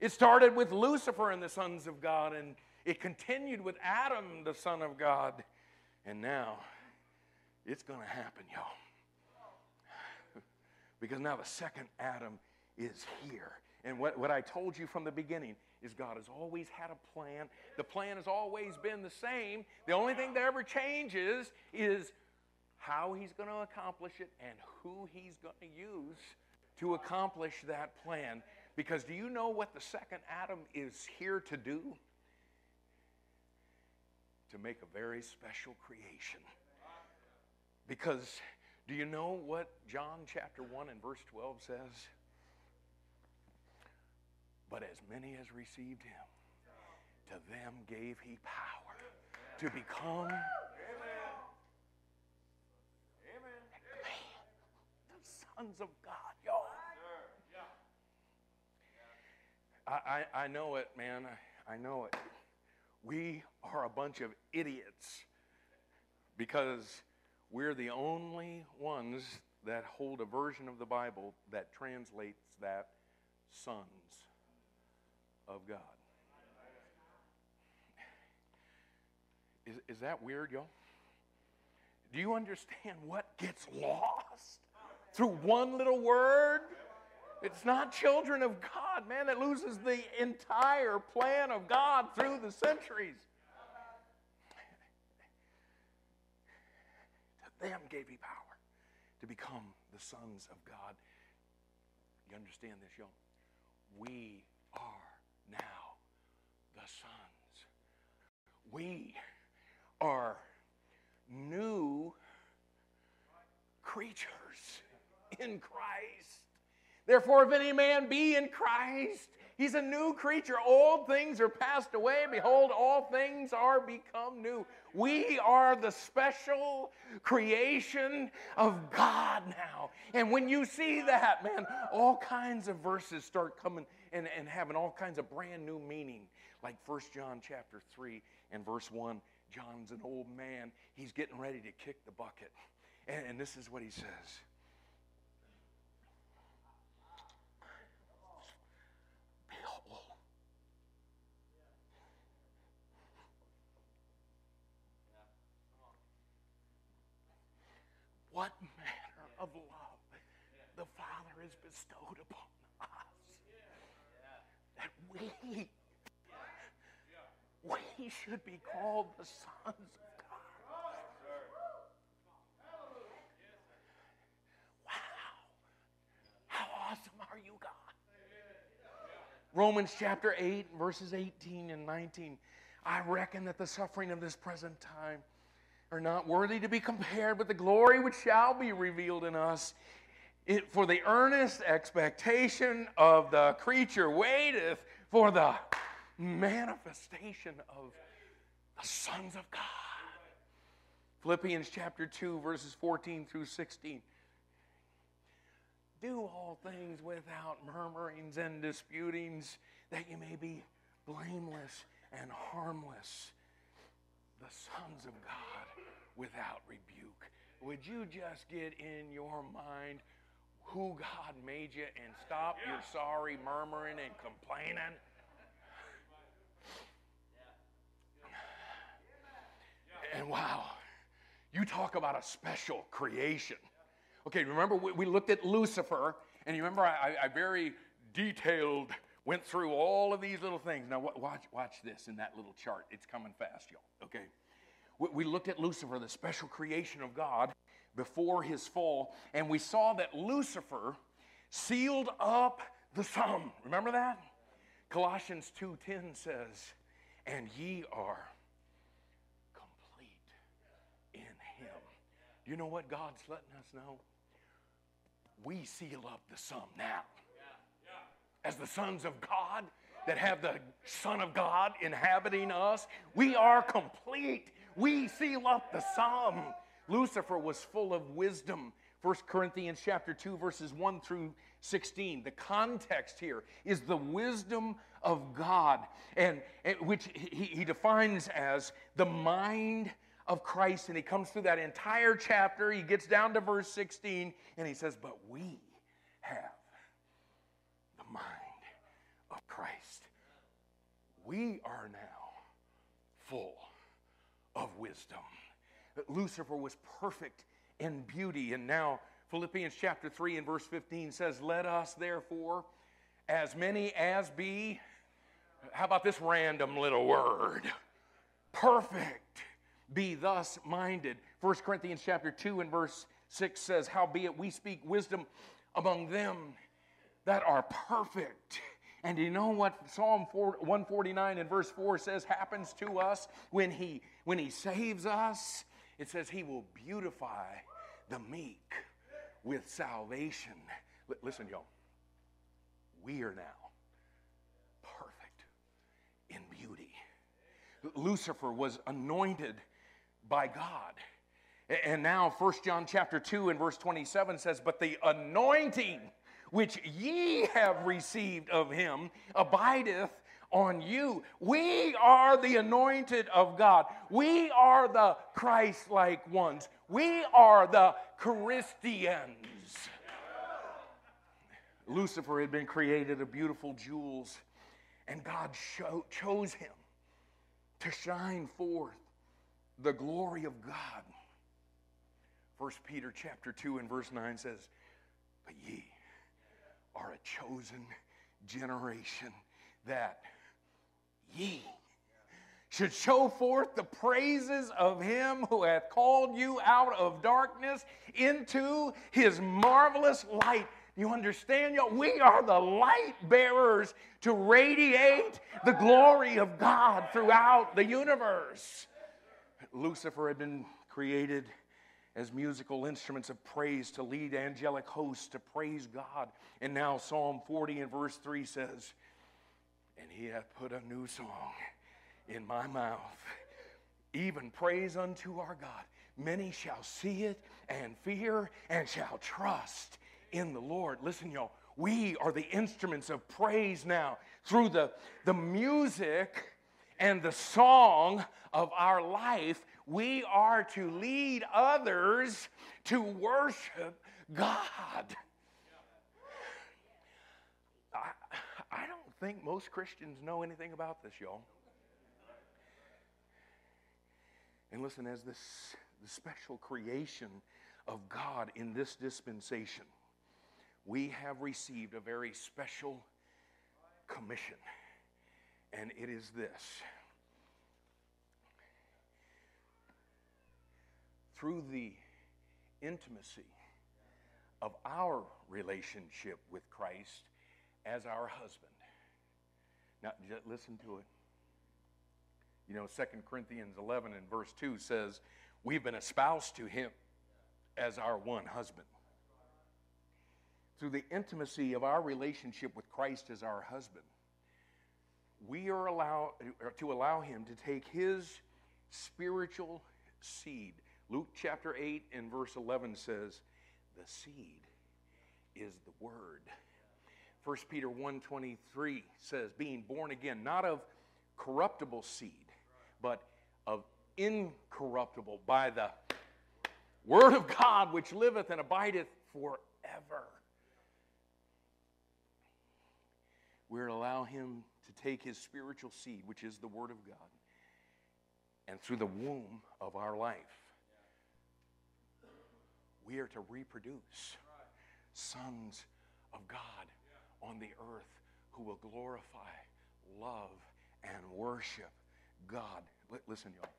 It started with Lucifer and the sons of God, and it continued with Adam, the son of God. And now it's going to happen, y'all. because now the second Adam is here. And what, what I told you from the beginning is God has always had a plan. The plan has always been the same. The only thing that ever changes is how He's going to accomplish it and who He's going to use to accomplish that plan. Because do you know what the second Adam is here to do? To make a very special creation. Because do you know what John chapter 1 and verse 12 says? But as many as received him, to them gave he power to become Amen. the sons of God, y'all. I, I, I know it, man. I, I know it. We are a bunch of idiots because we're the only ones that hold a version of the Bible that translates that sons of God. Is, is that weird, y'all? Do you understand what gets lost through one little word? It's not children of God, man, that loses the entire plan of God through the centuries. to them gave he power to become the sons of God. You understand this, y'all? We are now the sons. We are new creatures in Christ. Therefore, if any man be in Christ, he's a new creature. Old things are passed away. Behold, all things are become new. We are the special creation of God now. And when you see that, man, all kinds of verses start coming and, and having all kinds of brand new meaning. Like 1 John chapter 3 and verse 1. John's an old man. He's getting ready to kick the bucket. And, and this is what he says. what manner of love the Father has bestowed upon us. That we, we should be called the sons of God. Wow. How awesome are you, God? Romans chapter 8, verses 18 and 19. I reckon that the suffering of this present time are not worthy to be compared with the glory which shall be revealed in us. It, for the earnest expectation of the creature waiteth for the manifestation of the sons of God. Philippians chapter 2, verses 14 through 16. Do all things without murmurings and disputings, that you may be blameless and harmless, the sons of God without rebuke. Would you just get in your mind who God made you and stop yeah. your sorry murmuring and complaining. And wow, you talk about a special creation. Okay, remember we, we looked at Lucifer, and you remember I, I, very detailed went through all of these little things. Now watch, watch this in that little chart. It's coming fast, y'all. Okay, we, we looked at Lucifer, the special creation of God, before his fall, and we saw that Lucifer sealed up the sum. Remember that? Colossians 2:10 says, "And ye are complete in him." You know what God's letting us know? We seal up the sum now. As the sons of God that have the Son of God inhabiting us, we are complete. We seal up the sum. Lucifer was full of wisdom. 1 Corinthians chapter 2 verses 1 through 16. The context here is the wisdom of God, and, and which he, he defines as the mind of Christ. And he comes through that entire chapter. He gets down to verse 16, and he says, But we have the mind of Christ. We are now full of wisdom. Lucifer was perfect in beauty, and now Philippians chapter 3 and verse 15 says, Let us therefore, as many as be, how about this random little word? Perfect, be thus minded. 1 Corinthians chapter 2 and verse 6 says, Howbeit we speak wisdom among them that are perfect. And you know what Psalm 149 and verse 4 says happens to us when he, when he saves us? It says he will beautify the meek with salvation. L- listen, y'all. We are now perfect in beauty. Lucifer was anointed by God. And now 1 John chapter 2 and verse 27 says, But the anointing which ye have received of him abideth on you. We are the anointed of God. We are the Christ like ones. We are the Christians. Lucifer had been created of beautiful jewels, and God chose him to shine forth the glory of God. 1 Peter chapter 2 and verse 9 says, But ye are a chosen generation that ye should show forth the praises of him who hath called you out of darkness into his marvelous light. You understand, y'all? We are the light bearers to radiate the glory of God throughout the universe. Lucifer had been created as musical instruments of praise to lead angelic hosts to praise God. And now Psalm 40 and verse 3 says, And he hath put a new song in my mouth, even praise unto our God. Many shall see it and fear and shall trust in the Lord. Listen, y'all, we are the instruments of praise now through the, the music and the song of our life. We are to lead others to worship God. I, I don't think most Christians know anything about this, y'all. And listen, as this the special creation of God in this dispensation, we have received a very special commission. And it is this through the intimacy of our relationship with Christ as our husband. Now, listen to it. You know, 2 Corinthians 11 and verse 2 says, We've been espoused to him as our one husband. Through the intimacy of our relationship with Christ as our husband, we are allowed uh, to allow him to take his spiritual seed. Luke chapter 8 and verse 11 says, The seed is the word. 1 Peter 1:23 says, being born again, not of corruptible seed, but of incorruptible by the word of God which liveth and abideth forever. We're to allow him to take his spiritual seed, which is the word of God, and through the womb of our life, we are to reproduce sons of God on the earth who will glorify, love, and worship God. Listen, y'all.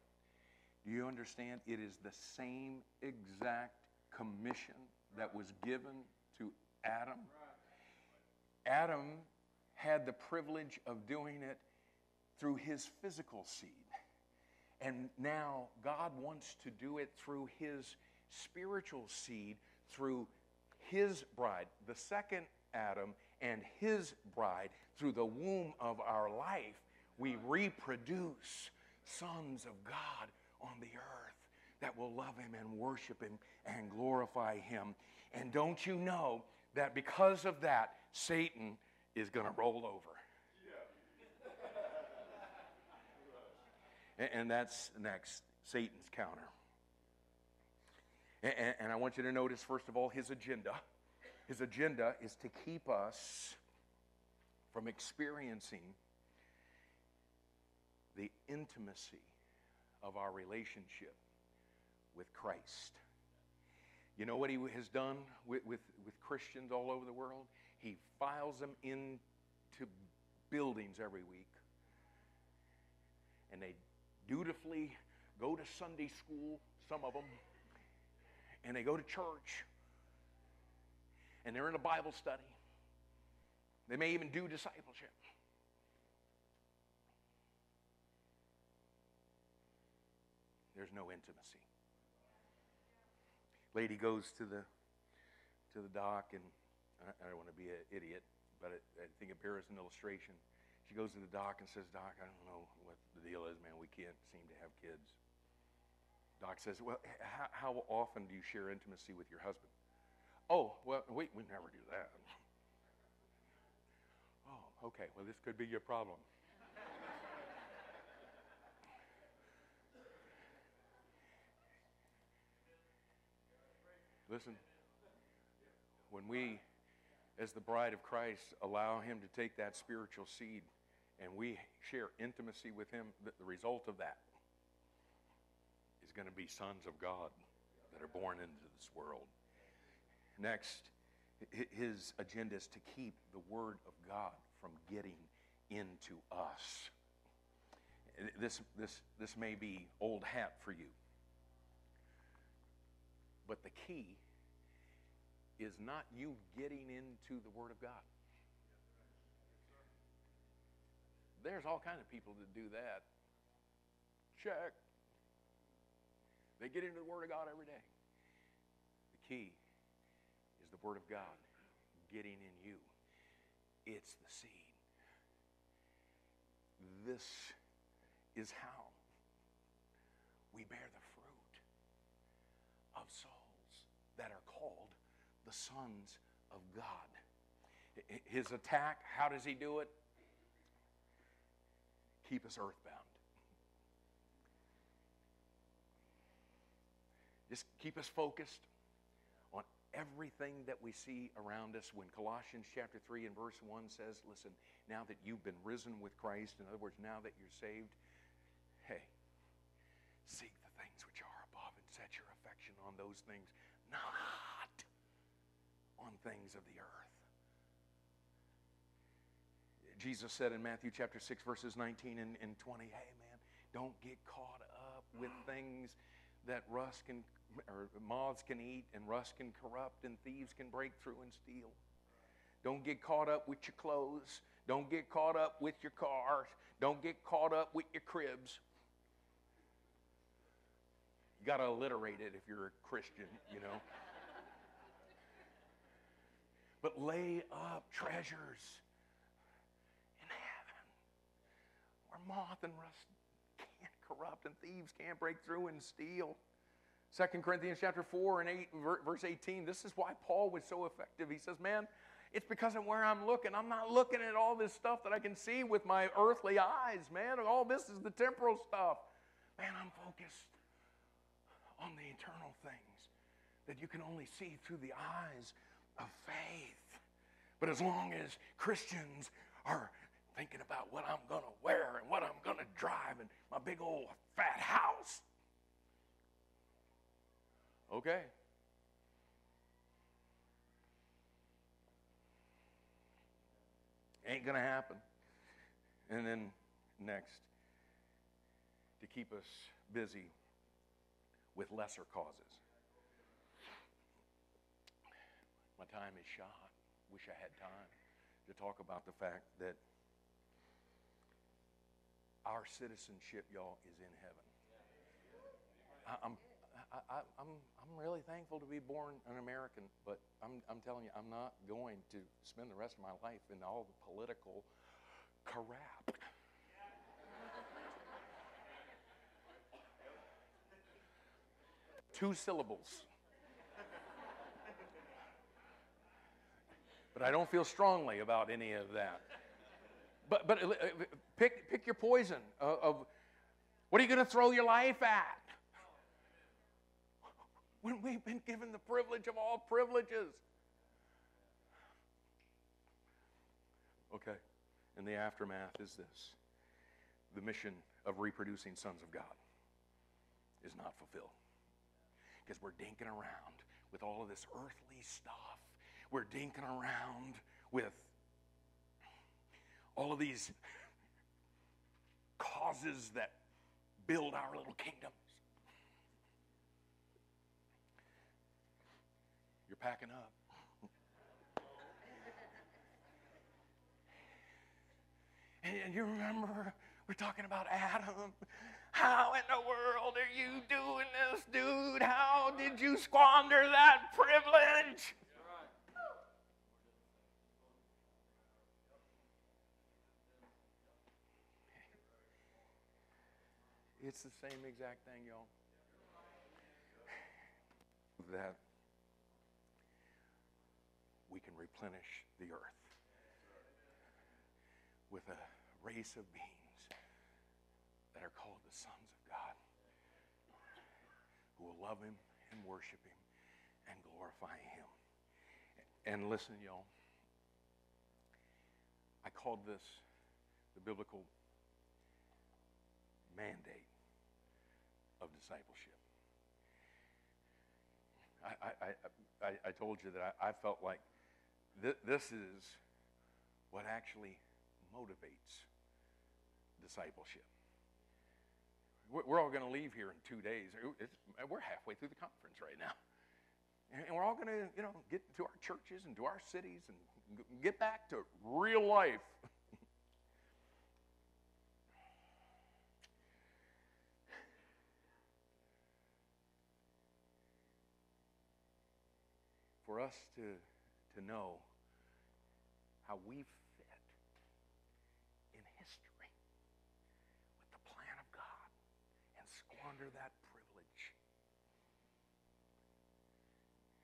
Do you understand? It is the same exact commission that was given to Adam. Adam had the privilege of doing it through his physical seed. And now God wants to do it through his spiritual seed, through his bride, the second Adam, and his bride. Through the womb of our life, we reproduce sons of God on the earth that will love him and worship him and glorify him. And don't you know that because of that, Satan is going to roll over? and that's next Satan's counter. And, and, I want you to notice, first of all, his agenda. His agenda is to keep us from experiencing the intimacy of our relationship with Christ. You know what he has done with, with, with Christians all over the world? He files them into buildings every week, and they dutifully go to Sunday school, some of them, and they go to church, and they're in a Bible study. They may even do discipleship. There's no intimacy. Lady goes to the to the doc, and I, don't want to be an idiot, but I, think it bears an illustration. She goes to the doc and says, Doc, I don't know what the deal is, man. We can't seem to have kids. Doc says, Well, how often do you share intimacy with your husband? Oh, well, we, we never do that. oh, okay. Well, this could be your problem. Listen, when we, as the bride of Christ, allow Him to take that spiritual seed and we share intimacy with Him, the, result of that is going to be sons of God that are born into this world. Next, his agenda is to keep the Word of God from getting into us. This, this, this may be old hat for you, but the key is not you getting into the Word of God. There's all kind of people that do that. Check. They get into the Word of God every day. The key the Word of God getting in you. It's the seed. This is how we bear the fruit of souls that are called the sons of God. His attack, how does he do it? keep us earthbound. Just keep us focused everything that we see around us. When Colossians chapter 3 and verse 1 says, Listen, now that you've been risen with Christ, in other words, now that you're saved, hey, seek the things which are above and set your affection on those things, not on things of the earth. Jesus said in Matthew chapter 6, verses 19 and, and 20, hey man, don't get caught up with things that rust can, or moths can eat and rust can corrupt and thieves can break through and steal. Don't get caught up with your clothes. Don't get caught up with your cars. Don't get caught up with your cribs. You got to alliterate it if you're a Christian, you know. but lay up treasures in heaven where moth and rust can't corrupt and thieves can't break through and steal. 2 Corinthians chapter 4 and 8, verse 18, this is why Paul was so effective. He says, Man, it's because of where I'm looking. I'm not looking at all this stuff that I can see with my earthly eyes, man. All this is the temporal stuff. Man, I'm focused on the eternal things that you can only see through the eyes of faith. But as long as Christians are thinking about what I'm going to wear and what I'm going to drive and my big old fat house. Okay. Ain't going to happen. And then next, to keep us busy with lesser causes. My time is shot. Wish I had time to talk about the fact that our citizenship, y'all, is in heaven. I'm, I, I, I'm, I'm really thankful to be born an American, but I'm, I'm telling you, I'm not going to spend the rest of my life in all the political crap. Two syllables. But I don't feel strongly about any of that. But, but uh, pick, pick your poison of, of what are you going to throw your life at? When we've been given the privilege of all privileges. Okay, and the aftermath is this the mission of reproducing sons of God is not fulfilled because we're dinking around with all of this earthly stuff. We're dinking around with all of these causes that build our little kingdoms. You're packing up. and you remember we're talking about Adam. How in the world are you doing this, dude? How did you squander that privilege? It's the same exact thing, y'all. That we can replenish the earth with a race of beings that are called the sons of God who will love Him and worship Him and glorify Him. And listen, y'all, I called this the biblical mandate of discipleship. I, I, I, I told you that I, I felt like th- this is what actually motivates discipleship. We're all going to leave here in two days. It's, we're halfway through the conference right now. And we're all going to, you know, get to our churches and to our cities and get back to real life. for us to, to know how we fit in history with the plan of God and squander that privilege.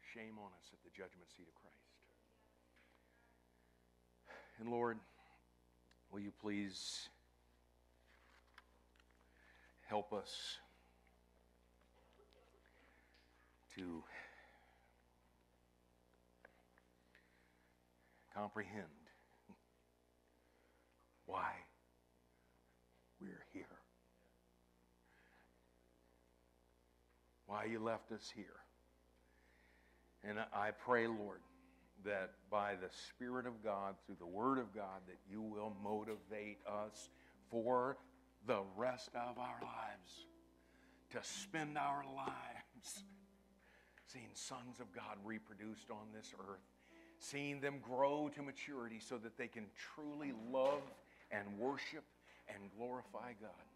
Shame on us at the judgment seat of Christ. And Lord, will you please help us to comprehend why we're here. Why you left us here. And I pray, Lord, that by the Spirit of God, through the Word of God, that you will motivate us for the rest of our lives to spend our lives seeing sons of God reproduced on this earth seeing them grow to maturity so that they can truly love and worship and glorify God.